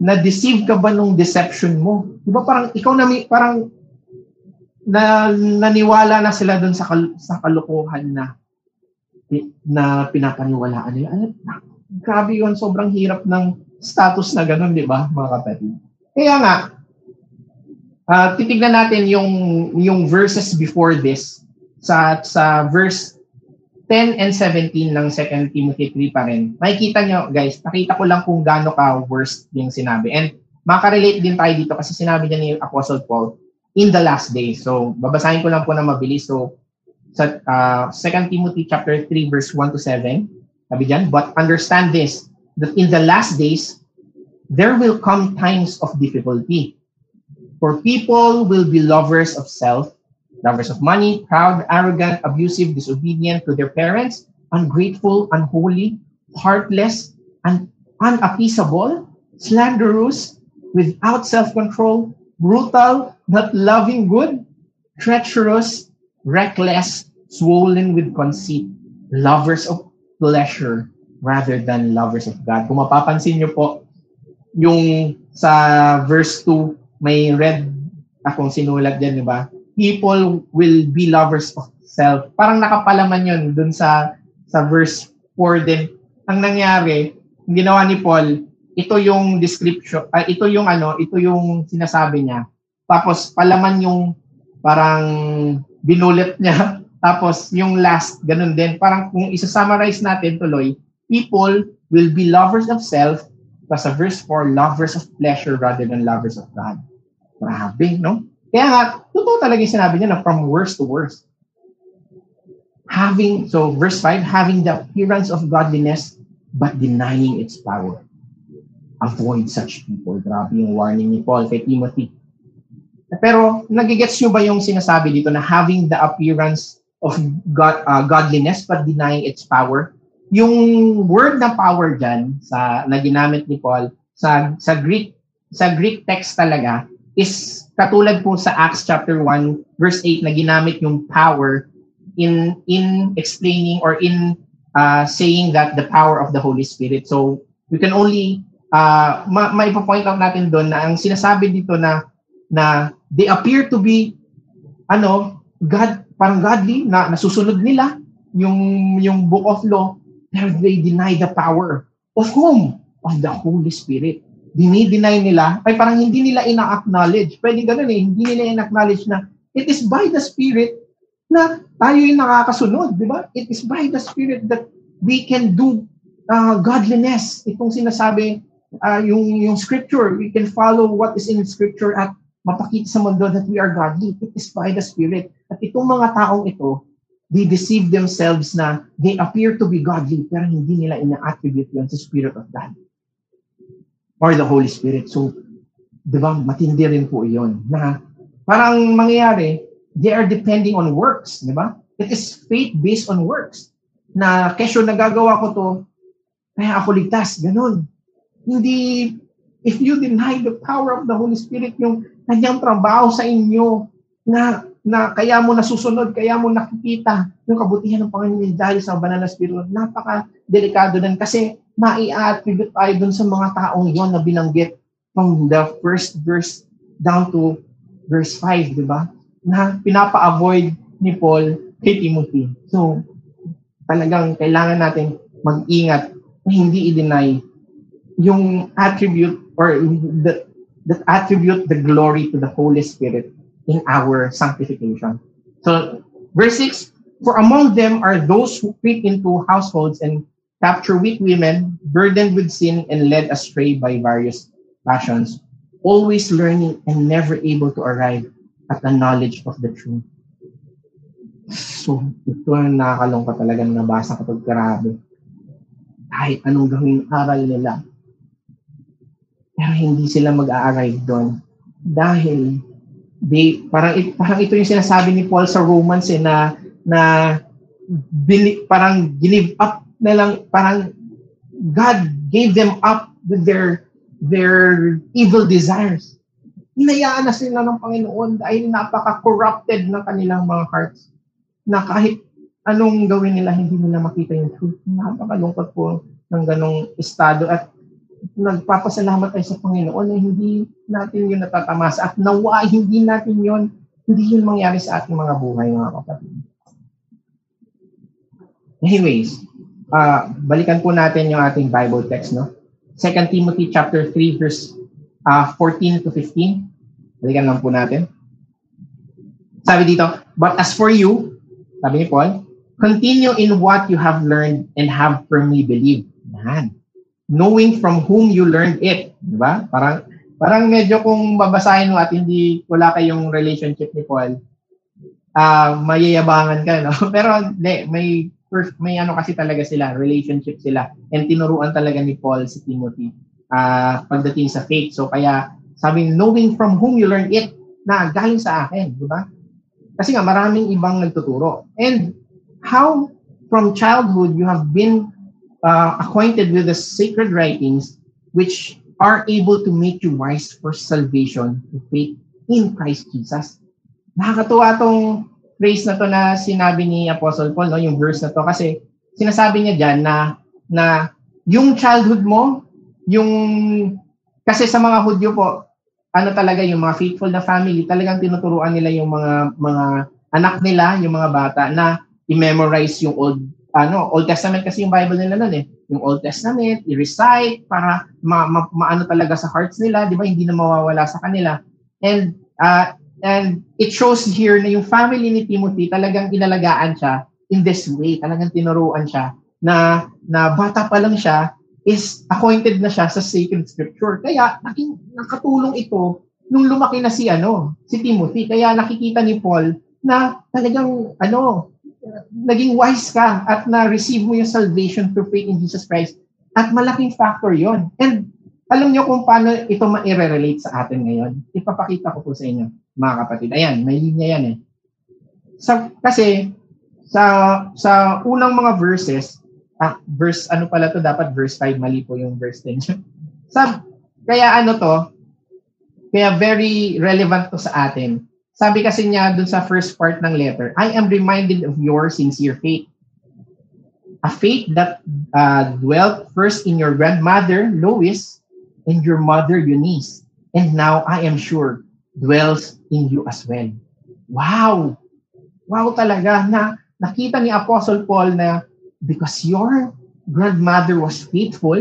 na-deceive ka ba nung deception mo? Di ba parang ikaw na may, parang na naniwala na sila doon sa kal, sa kalokohan na na pinapaniwalaan nila. Ano, grabe yun, sobrang hirap ng status na ganun, di ba, mga kapatid? Kaya nga, uh, titignan natin yung yung verses before this sa sa verse 10 and 17 ng 2 Timothy 3 pa rin. Makikita nyo, guys, nakita ko lang kung gaano ka worst yung sinabi. And makarelate din tayo dito kasi sinabi niya ni Apostle Paul, in the last days. So, babasahin ko lang po na mabilis. So, sa uh, 2 Timothy chapter 3 verse 1 to 7, sabi dyan, But understand this, that in the last days, there will come times of difficulty. For people will be lovers of self, lovers of money, proud, arrogant, abusive, disobedient to their parents, ungrateful, unholy, heartless, and unappeasable, slanderous, without self-control, brutal, not loving good, treacherous, reckless, swollen with conceit, lovers of pleasure rather than lovers of God. Kung mapapansin niyo po, yung sa verse 2, may red akong sinulat dyan, di ba? people will be lovers of self. Parang nakapalaman yun dun sa sa verse 4 din. Ang nangyari, yung ginawa ni Paul, ito yung description, uh, ito yung ano, ito yung sinasabi niya. Tapos palaman yung parang binulit niya. Tapos yung last, ganun din. Parang kung isa-summarize natin tuloy, people will be lovers of self, plus sa verse 4, lovers of pleasure rather than lovers of God. Grabe, no? Kaya nga, totoo talaga yung sinabi niya na from worst to worst. Having, so verse 5, having the appearance of godliness but denying its power. Avoid such people. Grabe yung warning ni Paul kay Timothy. Pero nagigets nyo ba yung sinasabi dito na having the appearance of God, uh, godliness but denying its power? Yung word na power dyan sa, na ginamit ni Paul sa, sa Greek sa Greek text talaga is katulad po sa Acts chapter 1 verse 8 na ginamit yung power in in explaining or in uh, saying that the power of the Holy Spirit. So we can only uh, ma- point out natin doon na ang sinasabi dito na na they appear to be ano God parang godly na nasusunod nila yung yung book of law pero they deny the power of whom of the Holy Spirit dinideny nila, ay parang hindi nila ina-acknowledge. Pwede ganun eh, hindi nila ina-acknowledge na it is by the Spirit na tayo yung nakakasunod, di ba? It is by the Spirit that we can do uh, godliness. Itong sinasabi, uh, yung, yung scripture, we can follow what is in scripture at mapakita sa mundo that we are godly. It is by the Spirit. At itong mga taong ito, they deceive themselves na they appear to be godly pero hindi nila ina-attribute yun sa Spirit of God or the Holy Spirit. So, di ba, matindi rin po iyon. Na parang mangyayari, they are depending on works, di ba? It is faith based on works. Na kesyo nagagawa ko to, kaya ako ligtas. Ganun. Hindi, if you deny the power of the Holy Spirit, yung kanyang trabaho sa inyo, na na kaya mo nasusunod, kaya mo nakikita yung kabutihan ng Panginoon dahil sa banal na Espiritu. Napaka-delikado din kasi mai-attribute tayo dun sa mga taong yon na binanggit from the first verse down to verse 5, di ba? Na pinapa-avoid ni Paul kay Timothy. So, talagang kailangan natin mag-ingat na hindi i-deny yung attribute or the, that attribute the glory to the Holy Spirit in our sanctification. So, verse 6, For among them are those who creep into households and capture weak women, burdened with sin and led astray by various passions, always learning and never able to arrive at the knowledge of the truth. So, ito ang nakakalungkot talaga na nabasa ko pag grabe. Kahit anong gawing aral nila, pero hindi sila mag-a-arrive doon. Dahil, they, parang, parang ito yung sinasabi ni Paul sa Romans eh, na, na bili, parang give up na lang, parang God gave them up with their their evil desires. Hinayaan na sila ng Panginoon dahil napaka-corrupted na kanilang mga hearts na kahit anong gawin nila, hindi nila makita yung truth. Napakalungkot po ng ganong estado at nagpapasalamat tayo sa Panginoon na hindi natin yun natatamasa at nawa hindi natin yun, hindi yun mangyari sa ating mga buhay, mga kapatid. Anyways, uh, balikan po natin yung ating Bible text, no? 2 Timothy chapter 3 verse uh, ah, 14 to 15. Balikan lang po natin. Sabi dito, But as for you, sabi ni Paul, continue in what you have learned and have firmly believed. Yan. Knowing from whom you learned it. Diba? Parang, parang medyo kung babasahin mo at hindi wala kayong relationship ni Paul, uh, mayayabangan ka, no? Pero hindi, may first, may ano kasi talaga sila, relationship sila. And tinuruan talaga ni Paul si Timothy uh, pagdating sa faith. So kaya sabi, knowing from whom you learn it, na galing sa akin, di ba? Kasi nga maraming ibang nagtuturo. And how from childhood you have been uh, acquainted with the sacred writings which are able to make you wise for salvation to faith in Christ Jesus. Nakakatuwa tong phrase na to na sinabi ni Apostle Paul, no, yung verse na to, kasi sinasabi niya dyan na, na yung childhood mo, yung, kasi sa mga Hudyo po, ano talaga yung mga faithful na family, talagang tinuturuan nila yung mga mga anak nila, yung mga bata na i-memorize yung old ano, Old Testament kasi yung Bible nila noon eh. Yung Old Testament, i-recite para ma, ma, maano talaga sa hearts nila, 'di ba? Hindi na mawawala sa kanila. And uh, And it shows here na yung family ni Timothy talagang inalagaan siya in this way. Talagang tinuruan siya na, na bata pa lang siya is acquainted na siya sa sacred scripture. Kaya naking, nakatulong ito nung lumaki na si ano, si Timothy. Kaya nakikita ni Paul na talagang ano, naging wise ka at na-receive mo yung salvation through faith in Jesus Christ. At malaking factor yon. And alam niyo kung paano ito ma-relate sa atin ngayon? Ipapakita ko po sa inyo mga kapatid. Ayan, may linya yan eh. Sa, kasi, sa, sa unang mga verses, ah, verse, ano pala to dapat verse 5, mali po yung verse 10. sa, kaya ano to, kaya very relevant to sa atin. Sabi kasi niya dun sa first part ng letter, I am reminded of your sincere faith. A faith that uh, dwelt first in your grandmother, Lois, and your mother, Eunice. And now I am sure dwells in you as well. Wow! Wow talaga na nakita ni Apostle Paul na because your grandmother was faithful,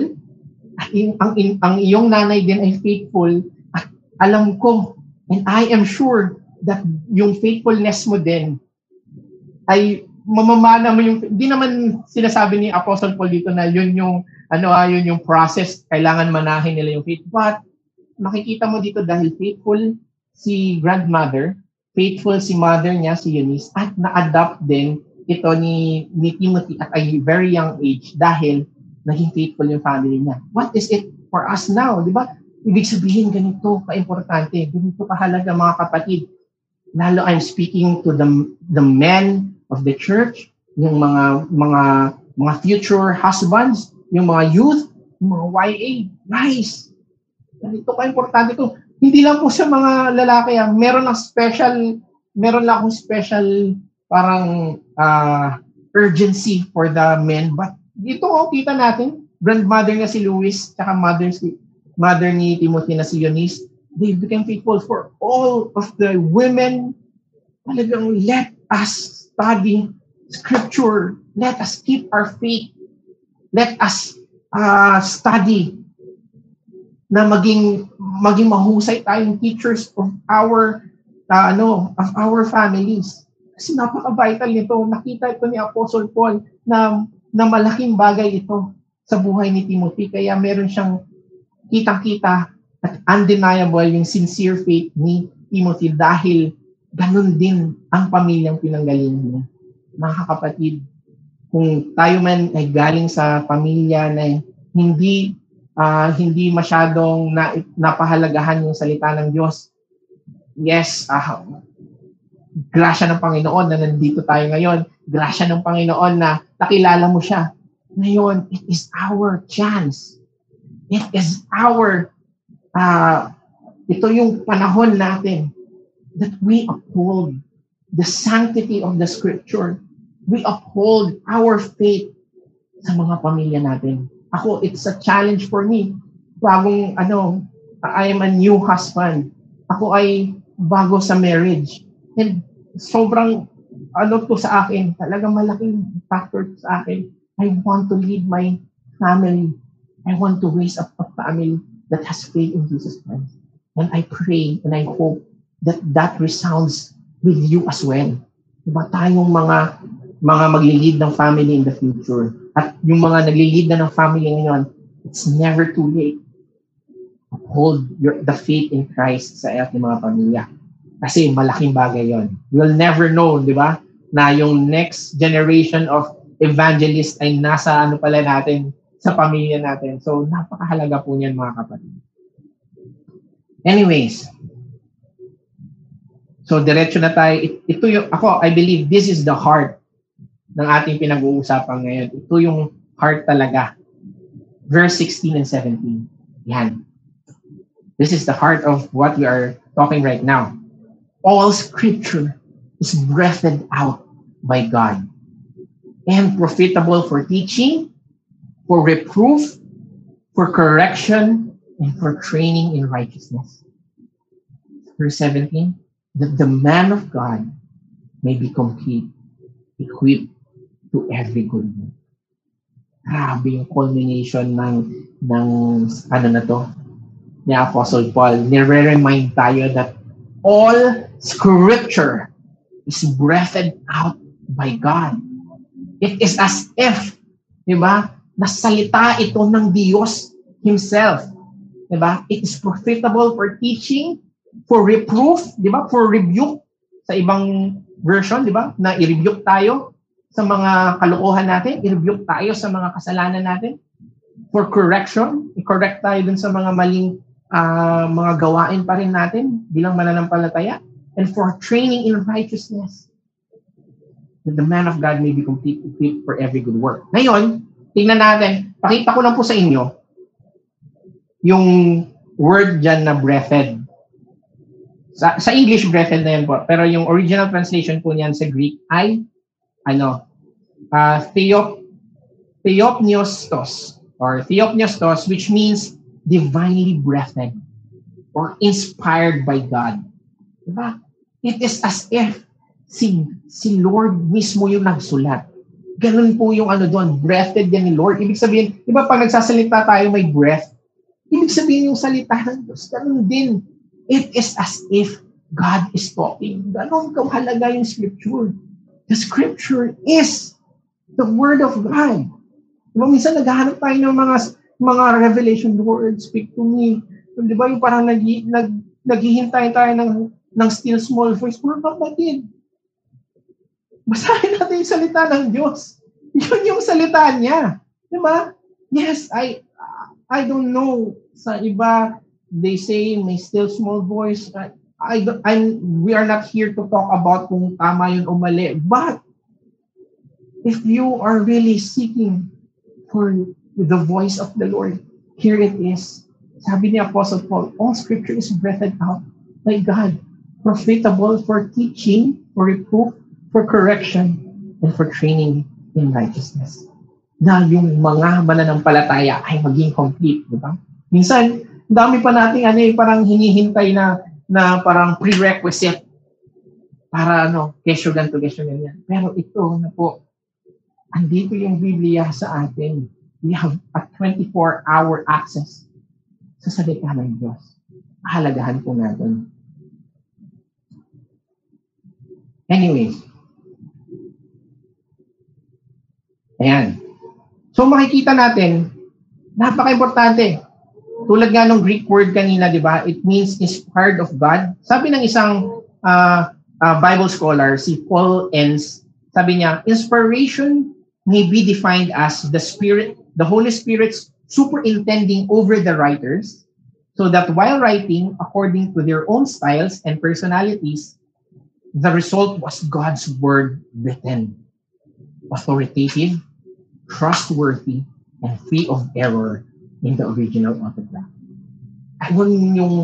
at in, ang, in, ang iyong nanay din ay faithful, at alam ko, and I am sure that yung faithfulness mo din ay mamamana mo yung, hindi naman sinasabi ni Apostle Paul dito na yun yung, ano ah, yun yung process, kailangan manahin nila yung faith. But, makikita mo dito dahil faithful si grandmother, faithful si mother niya, si Eunice, at na-adopt din ito ni, ni Timothy at a very young age dahil naging faithful yung family niya. What is it for us now? Di ba? Ibig sabihin, ganito ka-importante, ganito kahalaga mga kapatid. Lalo I'm speaking to the, the men of the church, yung mga mga mga future husbands, yung mga youth, yung mga YA, guys, ganito ka importante to. Hindi lang po sa mga lalaki, ah. meron lang special, meron lang akong special parang uh, urgency for the men. But dito oh, kita natin, grandmother niya si Louis, tsaka mother, si, mother ni Timothy na si Eunice, they became faithful for all of the women. Talagang let us study scripture. Let us keep our faith. Let us uh, study na maging maging mahusay tayong teachers of our uh, ano of our families. Kasi napaka-vital nito. Nakita ito ni Apostle Paul na na malaking bagay ito sa buhay ni Timothy. Kaya meron siyang kitang-kita at undeniable yung sincere faith ni Timothy dahil ganun din ang pamilyang pinanggalingan niya. Mga kapatid, kung tayo man ay galing sa pamilya na hindi uh, hindi masyadong na, napahalagahan yung salita ng Diyos. Yes, uh, grasya ng Panginoon na nandito tayo ngayon. Grasya ng Panginoon na nakilala mo siya. Ngayon, it is our chance. It is our, uh, ito yung panahon natin that we uphold the sanctity of the Scripture. We uphold our faith sa mga pamilya natin ako, it's a challenge for me. Bagong, ano, I am a new husband. Ako ay bago sa marriage. And sobrang, ano to sa akin, talagang malaking factor sa akin. I want to lead my family. I want to raise up a family that has faith in Jesus Christ. And I pray and I hope that that resounds with you as well. Diba tayong mga mga maglilid ng family in the future. At yung mga naglilid na ng family ngayon, it's never too late. Uphold your, the faith in Christ sa ating mga pamilya. Kasi malaking bagay yon. You'll never know, di ba, na yung next generation of evangelist ay nasa ano pala natin, sa pamilya natin. So, napakahalaga po niyan mga kapatid. Anyways, so diretso na tayo. Ito yung, ako, I believe this is the heart ng ating pinag-uusapan ngayon. Ito yung heart talaga. Verse 16 and 17. Yan. This is the heart of what we are talking right now. All scripture is breathed out by God and profitable for teaching, for reproof, for correction, and for training in righteousness. Verse 17, that the man of God may be complete, equipped to every good work. Grabe yung culmination ng, ng ano na to, ni Apostle Paul. Nire-remind tayo that all scripture is breathed out by God. It is as if, di ba, nasalita ito ng Diyos Himself. Di ba? It is profitable for teaching, for reproof, di ba? For rebuke sa ibang version, di ba? Na i-rebuke tayo sa mga kalokohan natin, i-rebuke tayo sa mga kasalanan natin for correction, i-correct tayo dun sa mga maling uh, mga gawain pa rin natin bilang mananampalataya, and for training in righteousness, that the man of God may be complete, complete for every good work. Ngayon, tingnan natin, pakita ko lang po sa inyo yung word dyan na breathed. Sa, sa English, breathed na yan po. Pero yung original translation po niyan sa Greek ay ano, uh, theop, theopneustos or theopneustos which means divinely breathed or inspired by God. Diba? It is as if si, si Lord mismo yung nagsulat. Ganun po yung ano doon, breathed yan ni Lord. Ibig sabihin, di ba pag nagsasalita tayo may breath, ibig sabihin yung salita ng Diyos, ganun din. It is as if God is talking. Ganun kahalaga yung scripture. The scripture is the word of God. Diba, minsan naghahanap tayo ng mga mga revelation words, speak to me. Di ba yung parang nag, nag, naghihintay tayo ng, ng still small voice. Mga kapatid, basahin natin yung salita ng Diyos. Yun yung salita niya. Di ba? Yes, I I don't know. Sa iba, they say may still small voice. I don't, I'm, we are not here to talk about kung tama yun o mali. But, if you are really seeking for the voice of the Lord. Here it is. Sabi ni Apostle Paul, all scripture is breathed out by God, profitable for teaching, for reproof, for correction, and for training in righteousness. Na yung mga mananampalataya ay maging complete, di ba? Minsan, dami pa nating ano eh, parang hinihintay na na parang prerequisite para ano, kesyo ganito, kesyo ganyan. Pero ito na po, andito yung Biblia sa atin. We have a 24-hour access sa salita ng Diyos. Halagahan po natin. Anyway. Ayan. So makikita natin, napaka-importante. Tulad nga ng Greek word kanina, di ba? It means inspired of God. Sabi ng isang uh, uh, Bible scholar, si Paul Enns, sabi niya, inspiration may be defined as the Spirit, the Holy Spirit's superintending over the writers so that while writing according to their own styles and personalities, the result was God's word written, authoritative, trustworthy, and free of error in the original autograph. Ayun yung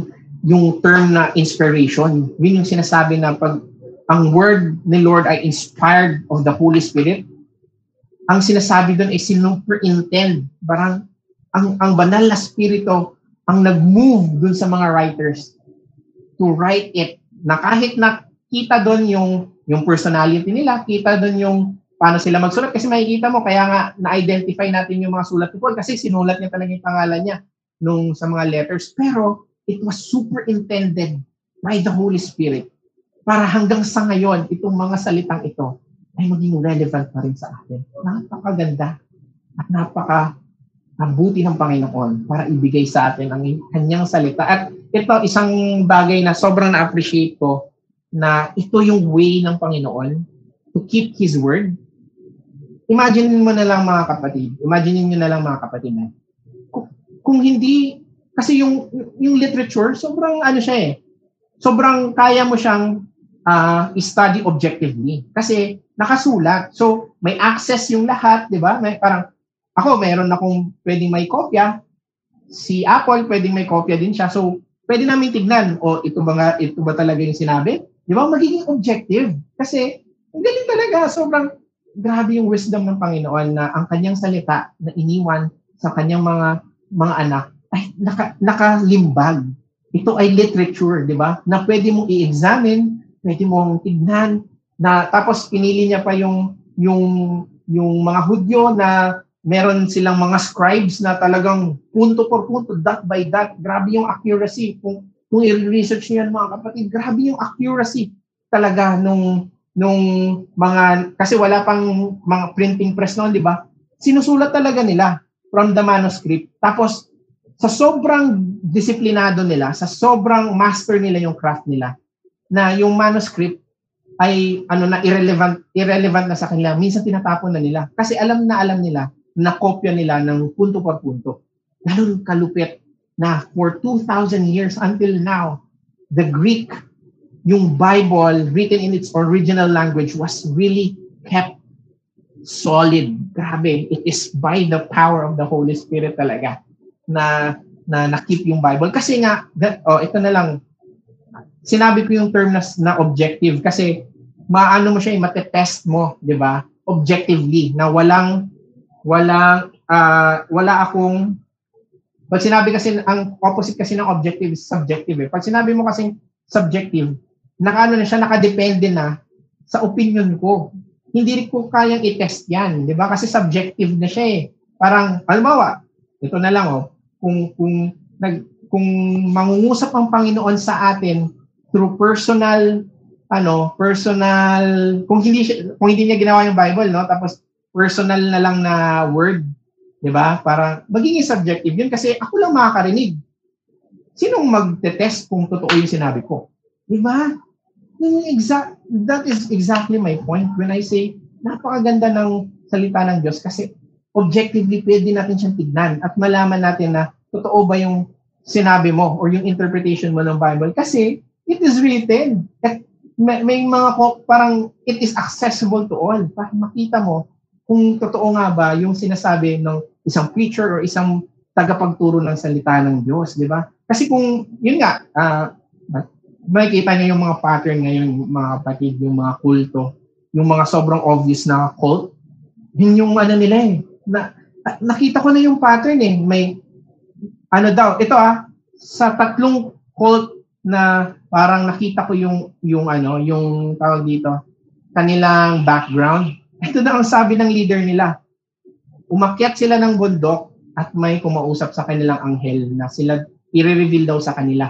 yung term na inspiration, yun yung sinasabi na pag ang word ni Lord ay inspired of the Holy Spirit, ang sinasabi doon ay sinumperintend. Parang ang, ang banal na spirito ang nag-move dun sa mga writers to write it na kahit na kita doon yung yung personality nila, kita doon yung paano sila magsulat kasi makikita mo kaya nga na-identify natin yung mga sulat ni Paul kasi sinulat niya talaga yung pangalan niya nung sa mga letters pero it was superintended by the Holy Spirit para hanggang sa ngayon itong mga salitang ito ay maging relevant pa rin sa atin. Napakaganda at napaka ang buti ng Panginoon para ibigay sa atin ang kanyang salita. At ito, isang bagay na sobrang na-appreciate ko na ito yung way ng Panginoon to keep His word. Imagine mo na lang mga kapatid, imagine niyo na lang mga kapatid na, kung, hindi, kasi yung, yung literature, sobrang ano siya eh, sobrang kaya mo siyang uh, study objectively. Kasi nakasulat. So, may access yung lahat, di ba? May parang, ako, meron akong pwedeng may kopya. Si Apple, pwedeng may kopya din siya. So, pwede namin tignan, o ito ba, nga, ito ba talaga yung sinabi? Di ba? Magiging objective. Kasi, ang galing talaga. Sobrang grabe yung wisdom ng Panginoon na ang kanyang salita na iniwan sa kanyang mga mga anak ay naka, nakalimbag. Ito ay literature, di ba? Na pwede mong i-examine, pwede mong tignan, na tapos pinili niya pa yung yung yung mga Hudyo na meron silang mga scribes na talagang punto por punto, dot by dot. Grabe yung accuracy. Kung, kung i-research niyo yan mga kapatid, grabe yung accuracy talaga nung nung mga kasi wala pang mga printing press noon, di ba? Sinusulat talaga nila from the manuscript. Tapos sa sobrang disiplinado nila, sa sobrang master nila yung craft nila, na yung manuscript ay ano na irrelevant irrelevant na sa kanila. Minsan tinatapon na nila kasi alam na alam nila na kopya nila ng punto por punto. Ganun kalupit na for 2,000 years until now, the Greek, yung Bible written in its original language was really kept solid. Grabe. It is by the power of the Holy Spirit talaga na na nakip yung Bible. Kasi nga, that, oh, ito na lang, sinabi ko yung term na, na objective kasi maano mo siya, eh, mate-test mo, di ba? Objectively, na walang walang uh, wala akong pag sinabi kasi ang opposite kasi ng objective is subjective eh. Pag sinabi mo kasi subjective, nakaano na siya nakadepende na sa opinion ko. Hindi ko kayang i-test 'yan, 'di ba? Kasi subjective na siya eh. Parang halimbawa, ito na lang oh, kung kung nag kung mangungusap ang Panginoon sa atin through personal ano, personal kung hindi siya, kung hindi niya ginawa yung Bible, no? Tapos personal na lang na word, 'di ba? Para magiging subjective 'yun kasi ako lang makakarinig. Sinong magte-test kung totoo yung sinabi ko? 'Di ba? Exact that is exactly my point when I say napakaganda ng salita ng Diyos kasi objectively pwede natin siyang tignan at malaman natin na totoo ba yung sinabi mo or yung interpretation mo ng Bible kasi it is written. At may, may mga parang it is accessible to all. Para makita mo kung totoo nga ba yung sinasabi ng isang preacher or isang tagapagturo ng salita ng Diyos, di ba? Kasi kung, yun nga, uh, makikita niyo yung mga pattern ngayon, mga kapatid, yung mga kulto, yung mga sobrang obvious na cult, yun yung ano nila eh. Na, nakita ko na yung pattern eh. May, ano daw, ito ah, sa tatlong cult na parang nakita ko yung, yung ano, yung tawag dito, kanilang background. Ito na ang sabi ng leader nila. Umakyat sila ng bundok at may kumausap sa kanilang anghel na sila i-reveal daw sa kanila.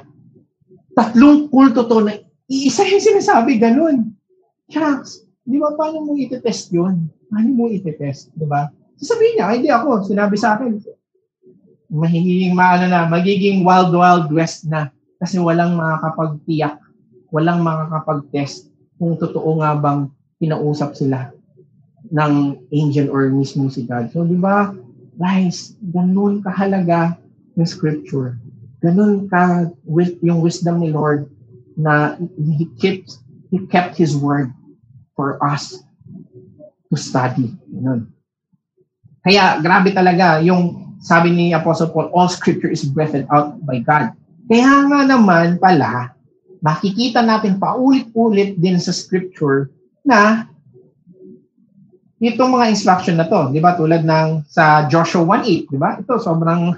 Tatlong kulto to na iisa yung sinasabi ganun. Shucks, di ba paano mo iti-test yun? Paano mo iti-test, di ba? Sasabihin niya, hindi ako, sinabi sa akin. Mahiging maano na, magiging wild wild west na kasi walang makakapagtiyak, walang makakapag-test kung totoo nga bang kinausap sila ng angel or mismo si God. So, di ba, guys, ganun kahalaga yung scripture. Ganun ka with yung wisdom ni Lord na he kept he kept his word for us to study. Ganun. Kaya grabe talaga yung sabi ni Apostle Paul, all scripture is breathed out by God. Kaya nga naman pala, makikita natin paulit-ulit din sa scripture na itong mga instruction na to, di ba? Tulad ng sa Joshua 1.8, di ba? Ito, sobrang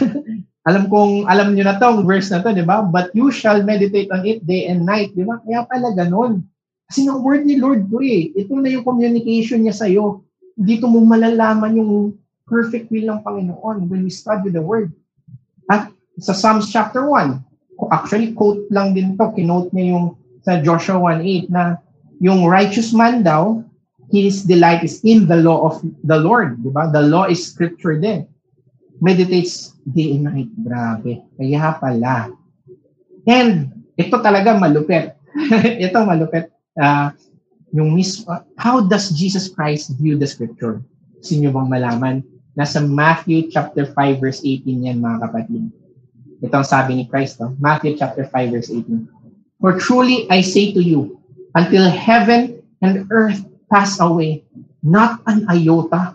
Alam kong, alam niyo na tong verse na to, di ba? But you shall meditate on it day and night, di ba? Kaya pala ganun. Kasi ng word ni Lord to eh. Ito na yung communication niya sa'yo. Dito mo malalaman yung perfect will ng Panginoon when we study the word. At sa Psalms chapter 1, actually quote lang din to, kinote niya yung sa Joshua 1.8 na yung righteous man daw, his delight is in the law of the Lord. Di ba? The law is scripture din meditates day and night. Grabe. Kaya pala. And ito talaga malupit. ito malupit. Uh, yung mismo, how does Jesus Christ view the scripture? Gusto bang malaman? Nasa Matthew chapter 5 verse 18 yan mga kapatid. Ito ang sabi ni Christ. No? Matthew chapter 5 verse 18. For truly I say to you, until heaven and earth pass away, not an iota,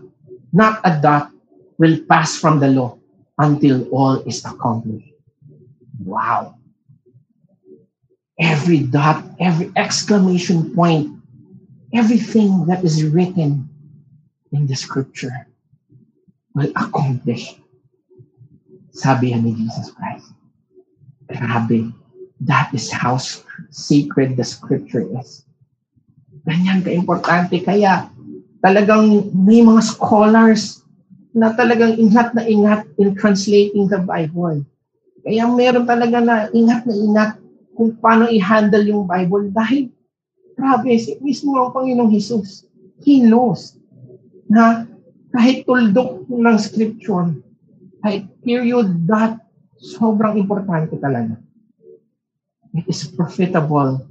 not a dot will pass from the law until all is accomplished. Wow. Every dot, every exclamation point, everything that is written in the scripture will accomplish. Sabi ni Jesus Christ. Grabe. That is how sacred the scripture is. Ganyan ka-importante. Kaya talagang may mga scholars na talagang ingat na ingat in translating the Bible. Kaya meron talaga na ingat na ingat kung paano i-handle yung Bible dahil grabe, si mismo ang Panginoong Jesus, He knows na kahit tuldok ng scripture, kahit period that sobrang importante talaga. It is profitable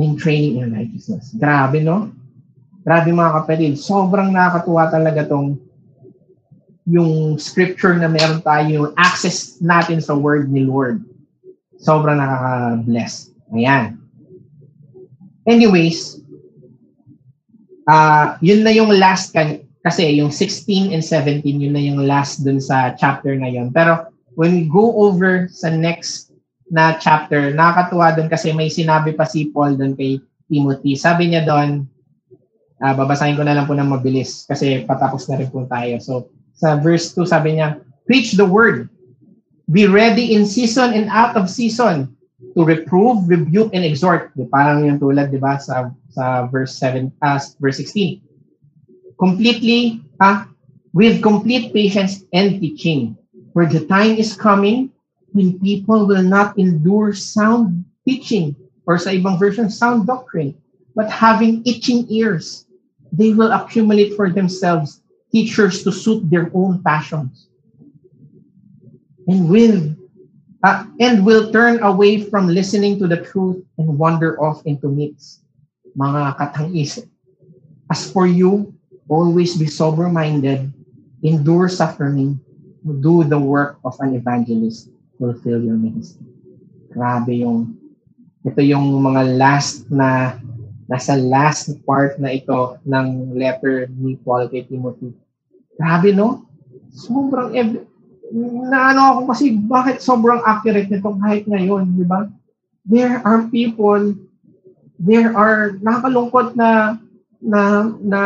in training in righteousness. Grabe, no? Grabe mga kapatid, sobrang nakakatuwa talaga tong yung scripture na meron tayo, yung access natin sa word ni Lord. Sobrang nakaka-bless. Ayan. Anyways, uh, yun na yung last kan kasi yung 16 and 17 yun na yung last dun sa chapter na yun. Pero when we go over sa next na chapter, nakakatuwa dun kasi may sinabi pa si Paul dun kay Timothy. Sabi niya doon, Uh, babasahin ko na lang po ng mabilis kasi patapos na rin po tayo. So, sa verse 2 sabi niya, Preach the word. Be ready in season and out of season to reprove, rebuke, and exhort. Di, parang yung tulad, di ba, sa, sa verse 7, uh, verse 16. Completely, ah, with complete patience and teaching. For the time is coming when people will not endure sound teaching or sa ibang version, sound doctrine, but having itching ears they will accumulate for themselves teachers to suit their own passions. And will uh, and will turn away from listening to the truth and wander off into myths. Mga katang-isip. As for you, always be sober-minded, endure suffering, do the work of an evangelist, fulfill your ministry. Grabe yung, ito yung mga last na nasa last part na ito ng letter ni Paul kay Timothy. Grabe, no? Sobrang, ev- naano ako kasi bakit sobrang accurate nito kahit ngayon, di ba? There are people, there are, nakakalungkot na, na, na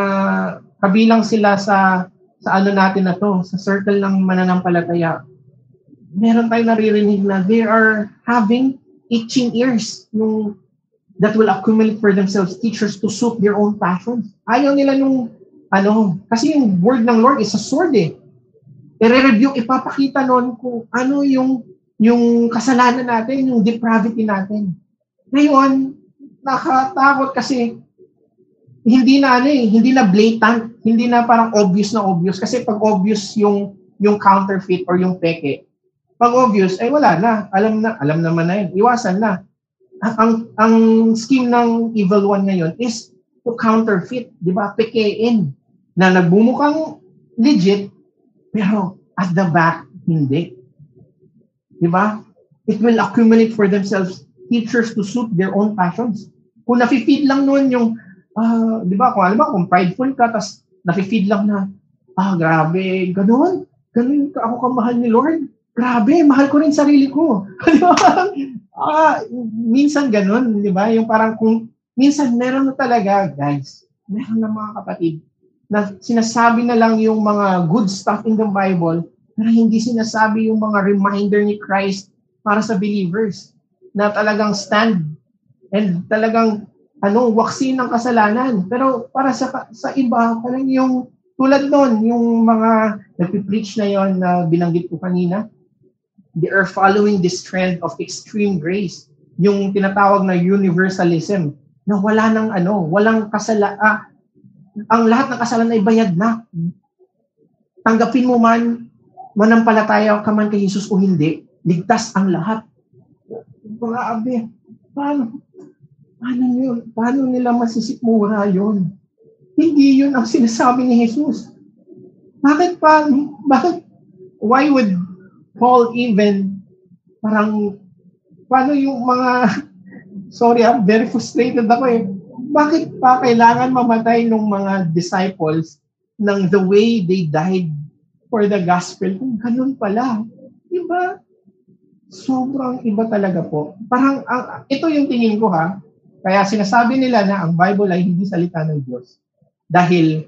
kabilang sila sa, sa ano natin na to, sa circle ng mananampalataya. Meron tayong naririnig na they are having itching ears, yung that will accumulate for themselves teachers to suit their own passions. Ayaw nila nung, ano, kasi yung word ng Lord is a sword eh. I-review, ipapakita nun kung ano yung, yung kasalanan natin, yung depravity natin. Ngayon, nakatakot kasi hindi na ano eh, hindi na blatant, hindi na parang obvious na obvious kasi pag obvious yung yung counterfeit or yung peke, pag obvious ay wala na, alam na, alam naman na yun, iwasan na ang ang scheme ng evil one ngayon is to counterfeit, 'di ba? Pekein na nagbumukhang legit pero at the back hindi. 'Di ba? It will accumulate for themselves teachers to suit their own passions. Kung nafi-feed lang noon yung uh, 'di ba? Kung alam mo kung prideful ka tas nafi-feed lang na ah grabe, ganoon. Ganun ka ako kamahal ni Lord. Grabe, mahal ko rin sarili ko. ah, minsan ganun, di ba? Yung parang kung, minsan meron na talaga, guys, meron na mga kapatid, na sinasabi na lang yung mga good stuff in the Bible, pero hindi sinasabi yung mga reminder ni Christ para sa believers na talagang stand and talagang ano, waksin ng kasalanan. Pero para sa sa iba, parang yung tulad noon, yung mga nagpi-preach na yon na binanggit ko kanina, they are following this trend of extreme grace, yung tinatawag na universalism, na wala nang ano, walang kasala, ah, ang lahat ng kasalanan ay bayad na. Tanggapin mo man, manampalataya ka man kay Jesus o hindi, ligtas ang lahat. Grabe. Paano? Paano yun? Paano nila masisikmura yun? Hindi yun ang sinasabi ni Jesus. Bakit pa? Bakit? Why would Paul even, parang, paano yung mga, sorry, I'm very frustrated ako eh. Bakit pa kailangan mamatay ng mga disciples ng the way they died for the gospel? Kung ganun pala. Diba? Sobrang iba talaga po. Parang, ang, ito yung tingin ko ha, kaya sinasabi nila na ang Bible ay hindi salita ng Diyos. Dahil,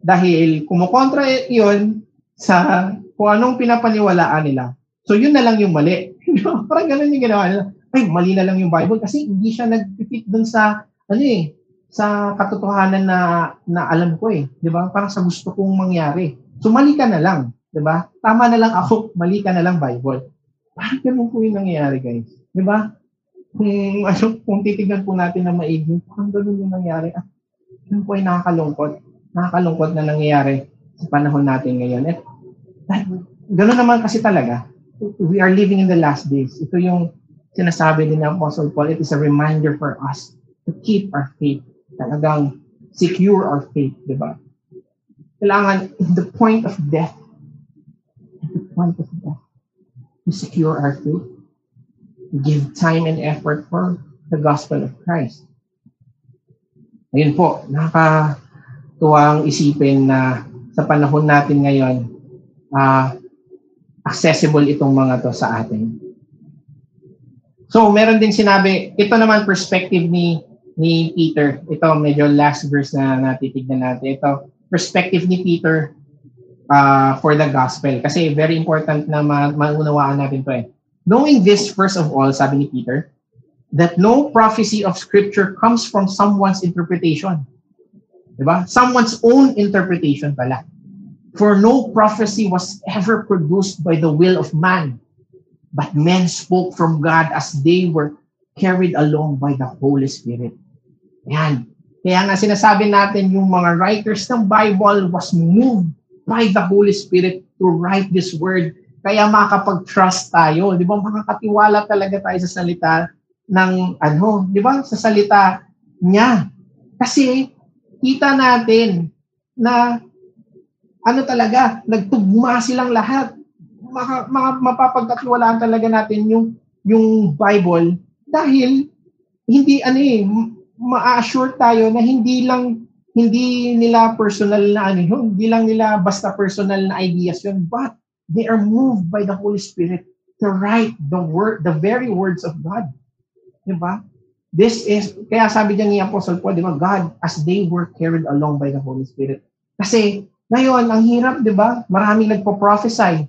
dahil kumukontra yun sa kung anong pinapaniwalaan nila. So yun na lang yung mali. Parang ganun yung ginawa nila. Ay, mali na lang yung Bible kasi hindi siya nag-fit dun sa, ano eh, sa katotohanan na, na alam ko eh. Di ba? Parang sa gusto kong mangyari. So mali ka na lang. Di ba? Tama na lang ako, mali ka na lang Bible. Parang ganun po yung nangyayari guys. Di ba? Kung, ano, kung titignan po natin na maigi, parang ganun yung nangyayari. Ah, yun po ay nakakalungkot. Nakakalungkot na nangyayari sa panahon natin ngayon. At Ganun naman kasi talaga. We are living in the last days. Ito yung sinasabi din ng Apostle Paul. It is a reminder for us to keep our faith. Talagang secure our faith, di ba? Kailangan, in the point of death, at the point of death, to secure our faith, give time and effort for the gospel of Christ. Ayun po, nakakatuwang isipin na sa panahon natin ngayon, uh, accessible itong mga to sa atin. So, meron din sinabi, ito naman perspective ni ni Peter. Ito medyo last verse na natitignan natin. Ito perspective ni Peter uh, for the gospel. Kasi very important na ma- maunawaan natin to eh. Knowing this, first of all, sabi ni Peter, that no prophecy of scripture comes from someone's interpretation. Diba? Someone's own interpretation pala. For no prophecy was ever produced by the will of man, but men spoke from God as they were carried along by the Holy Spirit. Yan. Kaya nga sinasabi natin yung mga writers ng Bible was moved by the Holy Spirit to write this word. Kaya makakapag-trust tayo. Di ba? Makakatiwala talaga tayo sa salita ng ano, di ba? Sa salita niya. Kasi kita natin na ano talaga, nagtugma silang lahat. Maka, mga, mapapagkatiwalaan talaga natin yung yung Bible dahil hindi ano eh ma-assure tayo na hindi lang hindi nila personal na ano yun, hindi lang nila basta personal na ideas yun, but they are moved by the Holy Spirit to write the word, the very words of God. Diba? This is, kaya sabi niya ni Apostle Paul, di ba, God, as they were carried along by the Holy Spirit. Kasi, ngayon, ang hirap, di ba? Maraming nagpo-prophesy.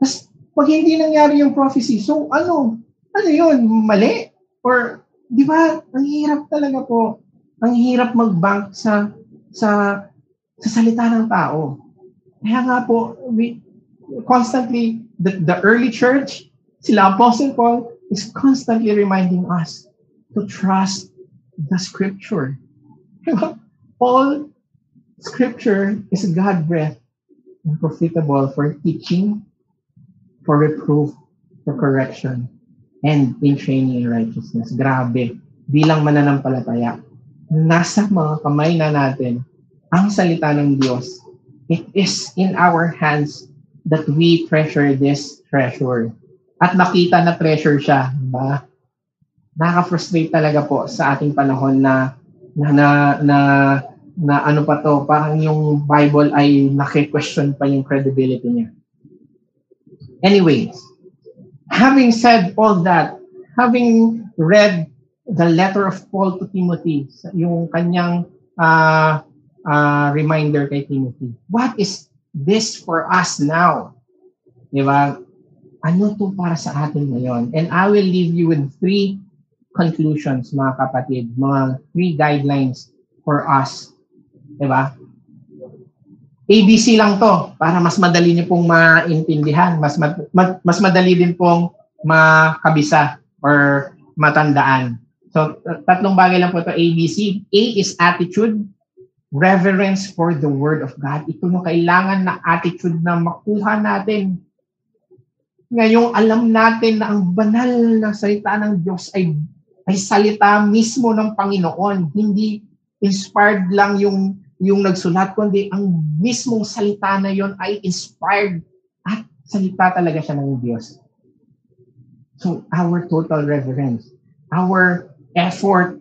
Tapos, pag hindi nangyari yung prophecy, so ano? Ano yun? Mali? Or, di ba, ang hirap talaga po ang hirap mag-bank sa sa sa salita ng tao. Kaya nga po, we, constantly, the, the early church, sila Apostle Paul, is constantly reminding us to trust the scripture. All scripture is God-breathed and profitable for teaching, for reproof, for correction, and in training in righteousness. Grabe. Bilang mananampalataya, nasa mga kamay na natin ang salita ng Diyos. It is in our hands that we treasure this treasure. At nakita na treasure siya, ba? Nakaka-frustrate talaga po sa ating panahon na na na, na, na ano pa to, parang yung Bible ay naki-question pa yung credibility niya. Anyways, having said all that, having read the letter of Paul to Timothy, yung kanyang uh, uh, reminder kay Timothy. What is this for us now? Di ba? Ano to para sa atin ngayon? And I will leave you with three conclusions, mga kapatid, mga three guidelines for us. Di ba? ABC lang to para mas madali niyo pong maintindihan, mas mas, mas madali din pong makabisa or matandaan. So, tatlong bagay lang po ito, ABC. A is attitude, reverence for the Word of God. Ito yung kailangan na attitude na makuha natin. Ngayong alam natin na ang banal na salita ng Diyos ay, ay salita mismo ng Panginoon. Hindi inspired lang yung, yung nagsulat, kundi ang mismong salita na yon ay inspired at salita talaga siya ng Diyos. So, our total reverence, our effort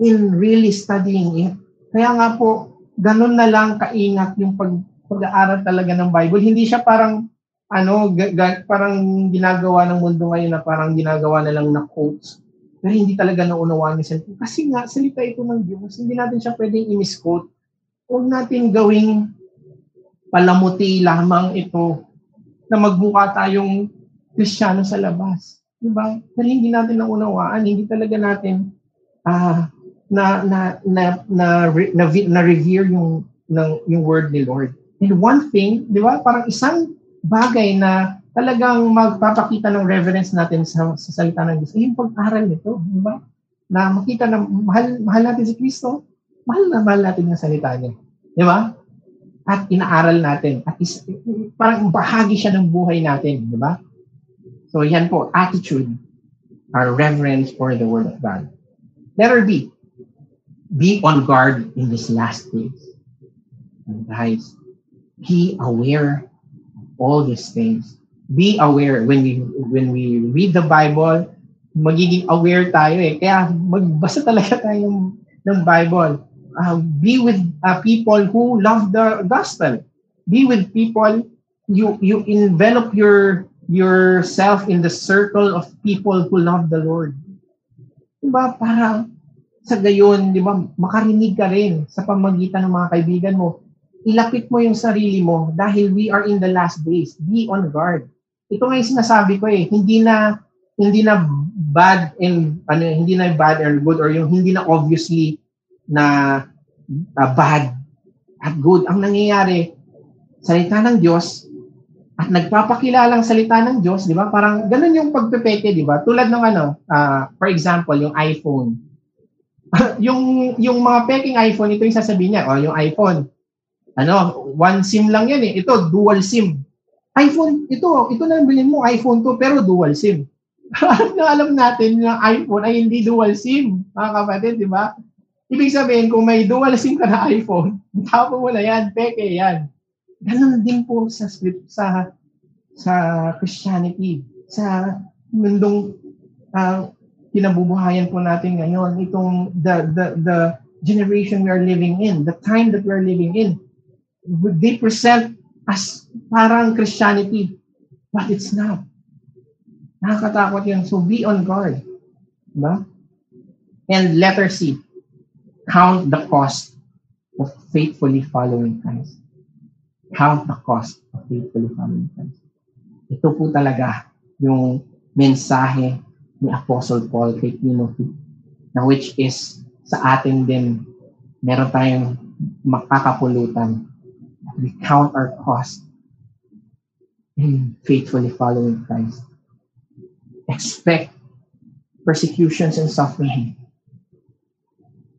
in really studying it. Kaya nga po, ganun na lang kaingat yung pag, pag-aaral talaga ng Bible. Hindi siya parang ano, ga, ga, parang ginagawa ng mundo ngayon na parang ginagawa na lang na quotes. Pero hindi talaga naunawaan ni. Kasi nga, salita ito ng Diyos. Hindi natin siya pwedeng i-misquote. Huwag natin gawing palamuti lamang ito na magbuka tayong Kristiyano sa labas. Diba? Pero hindi natin naunawaan, hindi talaga natin uh, na na na na, na, na revere yung ng yung word ni Lord. And one thing, 'di ba? Parang isang bagay na talagang magpapakita ng reverence natin sa, sa salita ng Diyos, yung pag-aral nito, di ba? Na makita na mahal, mahal natin si Kristo, mahal na mahal natin yung salita niya. Di ba? At inaaral natin. At is, parang bahagi siya ng buhay natin, di ba? So yan po, attitude, our reverence for the Word of God. Letter B, be on guard in these last days. And guys, be aware of all these things. Be aware when we when we read the Bible, magiging aware tayo eh. Kaya magbasa talaga tayo ng Bible. Uh, be with uh, people who love the gospel. Be with people you you envelop your yourself in the circle of people who love the Lord. Diba? Para sa gayon, di ba, makarinig ka rin sa pamagitan ng mga kaibigan mo. Ilapit mo yung sarili mo dahil we are in the last days. Be on guard. Ito nga yung sinasabi ko eh, hindi na hindi na bad and ano hindi na bad or good or yung hindi na obviously na uh, bad at good. Ang nangyayari, salita ng Diyos, at nagpapakilalang salita ng Diyos, di ba? Parang ganun yung pagpepeke, di ba? Tulad ng ano, uh, for example, yung iPhone. yung yung mga peking iPhone, ito yung sasabihin niya, oh, yung iPhone. Ano, one SIM lang yan eh. Ito, dual SIM. iPhone, ito, ito na bilhin mo, iPhone to, pero dual SIM. na alam natin na iPhone ay hindi dual SIM, mga kapatid, di ba? Ibig sabihin, kung may dual SIM ka na iPhone, tapo mo na yan, peke yan. Ganun din po sa script sa sa Christianity, sa mundong uh, kinabubuhayan po natin ngayon, itong the the the generation we are living in, the time that we are living in. They present as parang Christianity, but it's not. Nakakatakot yun. So be on guard. Diba? And letter C, count the cost of faithfully following Christ. Count the cost of faithfully following Christ. Ito po talaga yung mensahe ni Apostle Paul kay Timothy na which is sa atin din meron tayong makakapulutan. We count our cost in faithfully following Christ. Expect persecutions and suffering.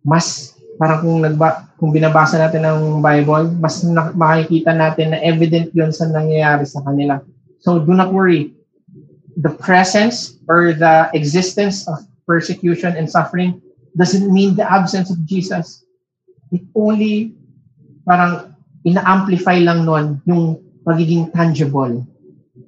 Mas parang kung nagba, kung binabasa natin ng Bible, mas na, makikita natin na evident 'yon sa nangyayari sa kanila. So do not worry. The presence or the existence of persecution and suffering doesn't mean the absence of Jesus. It only parang ina-amplify lang nun yung pagiging tangible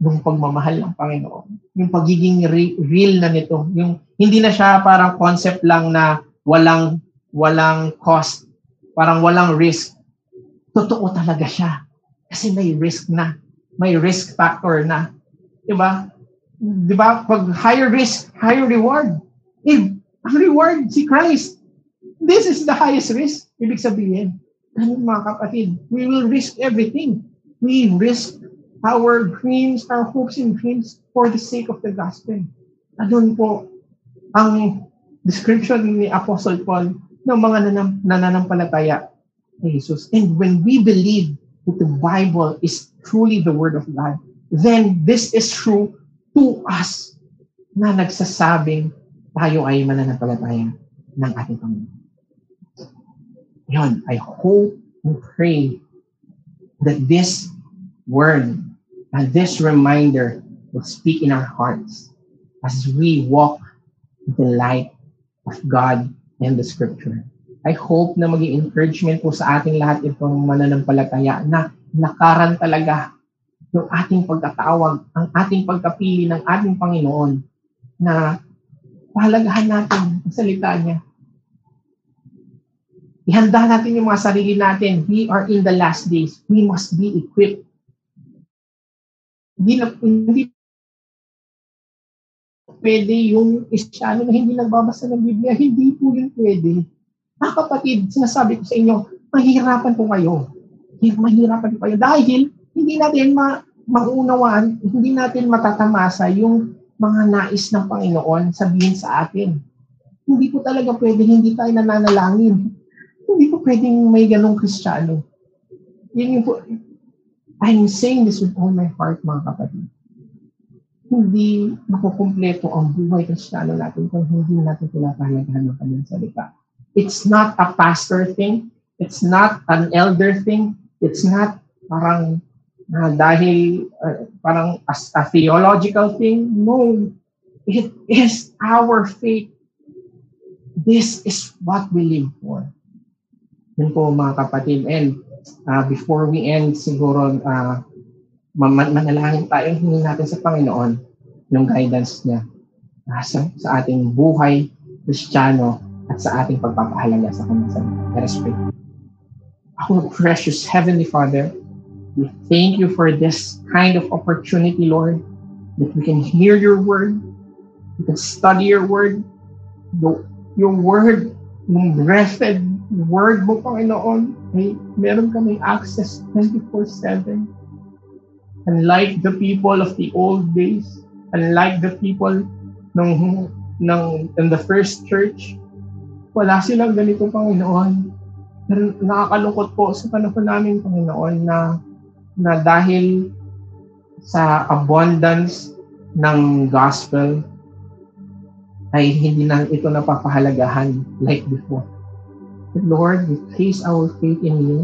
ng pagmamahal ng Panginoon. Yung pagiging re- real na nito. Yung hindi na siya parang concept lang na walang walang cost, parang walang risk. Totoo talaga siya. Kasi may risk na. May risk factor na. 'Di ba? 'Di ba? Pag higher risk, higher reward. Eh, ang reward, si Christ. This is the highest risk. Ibig sabihin, ganun mga kapatid, we will risk everything. We risk our dreams, our hopes and dreams for the sake of the gospel. Andun po ang description ni Apostle Paul ng mga nanam- nananampalataya ni Jesus. And when we believe that the Bible is truly the Word of God, then this is true to us na nagsasabing tayo ay mananampalataya ng ating Panginoon. Yun, I hope and pray that this word and this reminder will speak in our hearts as we walk the light of God and the Scripture. I hope na maging encouragement po sa ating lahat itong mananampalataya na nakaran talaga yung ating pagkatawag, ang ating pagkapili ng ating Panginoon na pahalagahan natin ang salita niya. Ihanda natin yung mga sarili natin. We are in the last days. We must be equipped. Hindi, na, hindi pwede yung Kristiyano na hindi nagbabasa ng Biblia. Hindi po yun pwede. Mga kapatid, sinasabi ko sa inyo, mahirapan po kayo. Mahirapan po kayo. Dahil hindi natin ma maunawaan, hindi natin matatamasa yung mga nais ng Panginoon sabihin sa atin. Hindi po talaga pwede, hindi tayo nananalangin. Hindi po pwedeng may ganong kristyano. Yun yung po, I'm saying this with all my heart, mga kapatid. Hindi makukumpleto ang buhay kristyano natin kung hindi natin pinapahalagahan ng kanyang salita. It's not a pastor thing. It's not an elder thing. It's not parang uh, dahil uh, parang as a theological thing. No, it is our faith. This is what we live for. Yun po mga kapatid. And uh, before we end, siguro uh, manalangin tayo, hindi natin sa Panginoon yung guidance niya uh, sa, sa ating buhay, Kristiyano, at sa ating pagpapahalaga sa kanyang salita. Let us pray. Our precious Heavenly Father, we thank you for this kind of opportunity, Lord, that we can hear your word, we can study your word, your, your word, yung breathed word mo, Panginoon, may meron kami access 24-7. Unlike the people of the old days, unlike the people nung, nung, in the first church, wala silang ganito, Panginoon. Pero nakakalungkot po sa panahon namin, Panginoon, na, na dahil sa abundance ng gospel, ay hindi na ito napapahalagahan like before. But Lord, we place our faith in you.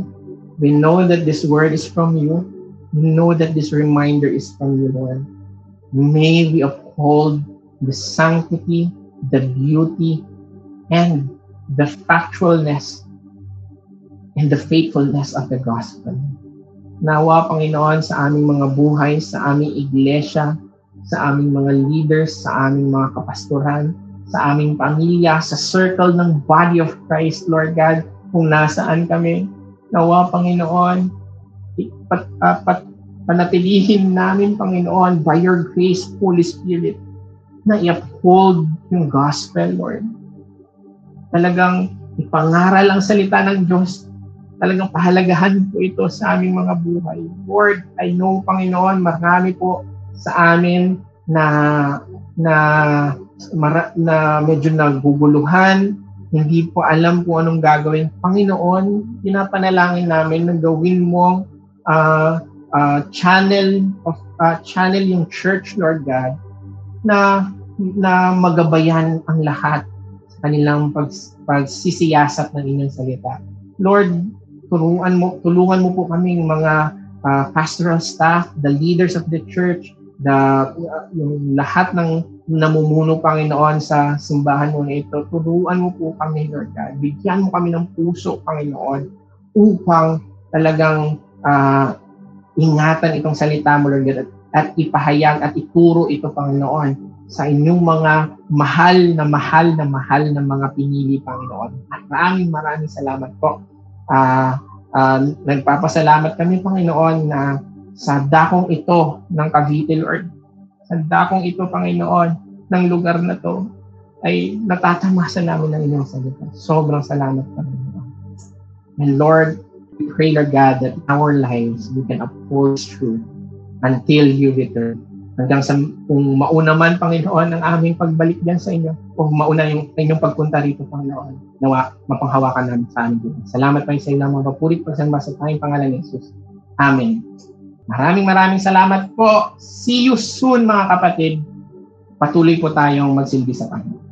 We know that this word is from you. Know that this reminder is from you, Lord. May we uphold the sanctity, the beauty, and the factualness and the faithfulness of the gospel. Nawa, Panginoon, sa aming mga buhay, sa aming iglesia, sa aming mga leaders, sa aming mga kapastoran, sa aming pamilya, sa circle ng body of Christ, Lord God, kung nasaan kami. Nawa, Panginoon, pat, uh, pat, panatilihin namin, Panginoon, by your grace, Holy Spirit, na i-uphold yung gospel, Lord. Talagang ipangaral ang salita ng Diyos. Talagang pahalagahan po ito sa aming mga buhay. Lord, I know, Panginoon, marami po sa amin na na mara, na medyo naguguluhan, hindi po alam kung anong gagawin. Panginoon, pinapanalangin namin na gawin mo uh, uh, channel of uh, channel yung church Lord God na na magabayan ang lahat sa kanilang pag, pagsisiyasat ng inyong salita. Lord, tulungan mo tulungan mo po kaming mga uh, pastoral staff, the leaders of the church, the uh, yung lahat ng namumuno Panginoon sa simbahan mo na ito. Turuan mo po kami, Lord God. Bigyan mo kami ng puso, Panginoon, upang talagang uh, ingatan itong salita mo, Lord God, at, at ipahayag at ituro ito, Panginoon, sa inyong mga mahal na mahal na mahal na mga pinili, Panginoon. At maraming maraming salamat po. Uh, uh, nagpapasalamat kami, Panginoon, na sa dakong ito ng Cavite, Lord, sa dakong ito, Panginoon, ng lugar na to, ay natatamasa namin ng inyong salita. Sobrang salamat, Panginoon. And Lord, we pray, Lord God, that our lives we can uphold truth until you return. Hanggang sa kung mauna man, Panginoon, ang aming pagbalik diyan sa inyo, o mauna yung inyong pagpunta rito, Panginoon, nawa mapanghawakan namin sa aming Salamat pa sa inyo, mga papurit pagsamba sa tayong pangalan ni Jesus. Amen. Maraming maraming salamat po. See you soon, mga kapatid. Patuloy po tayong magsilbi sa Panginoon.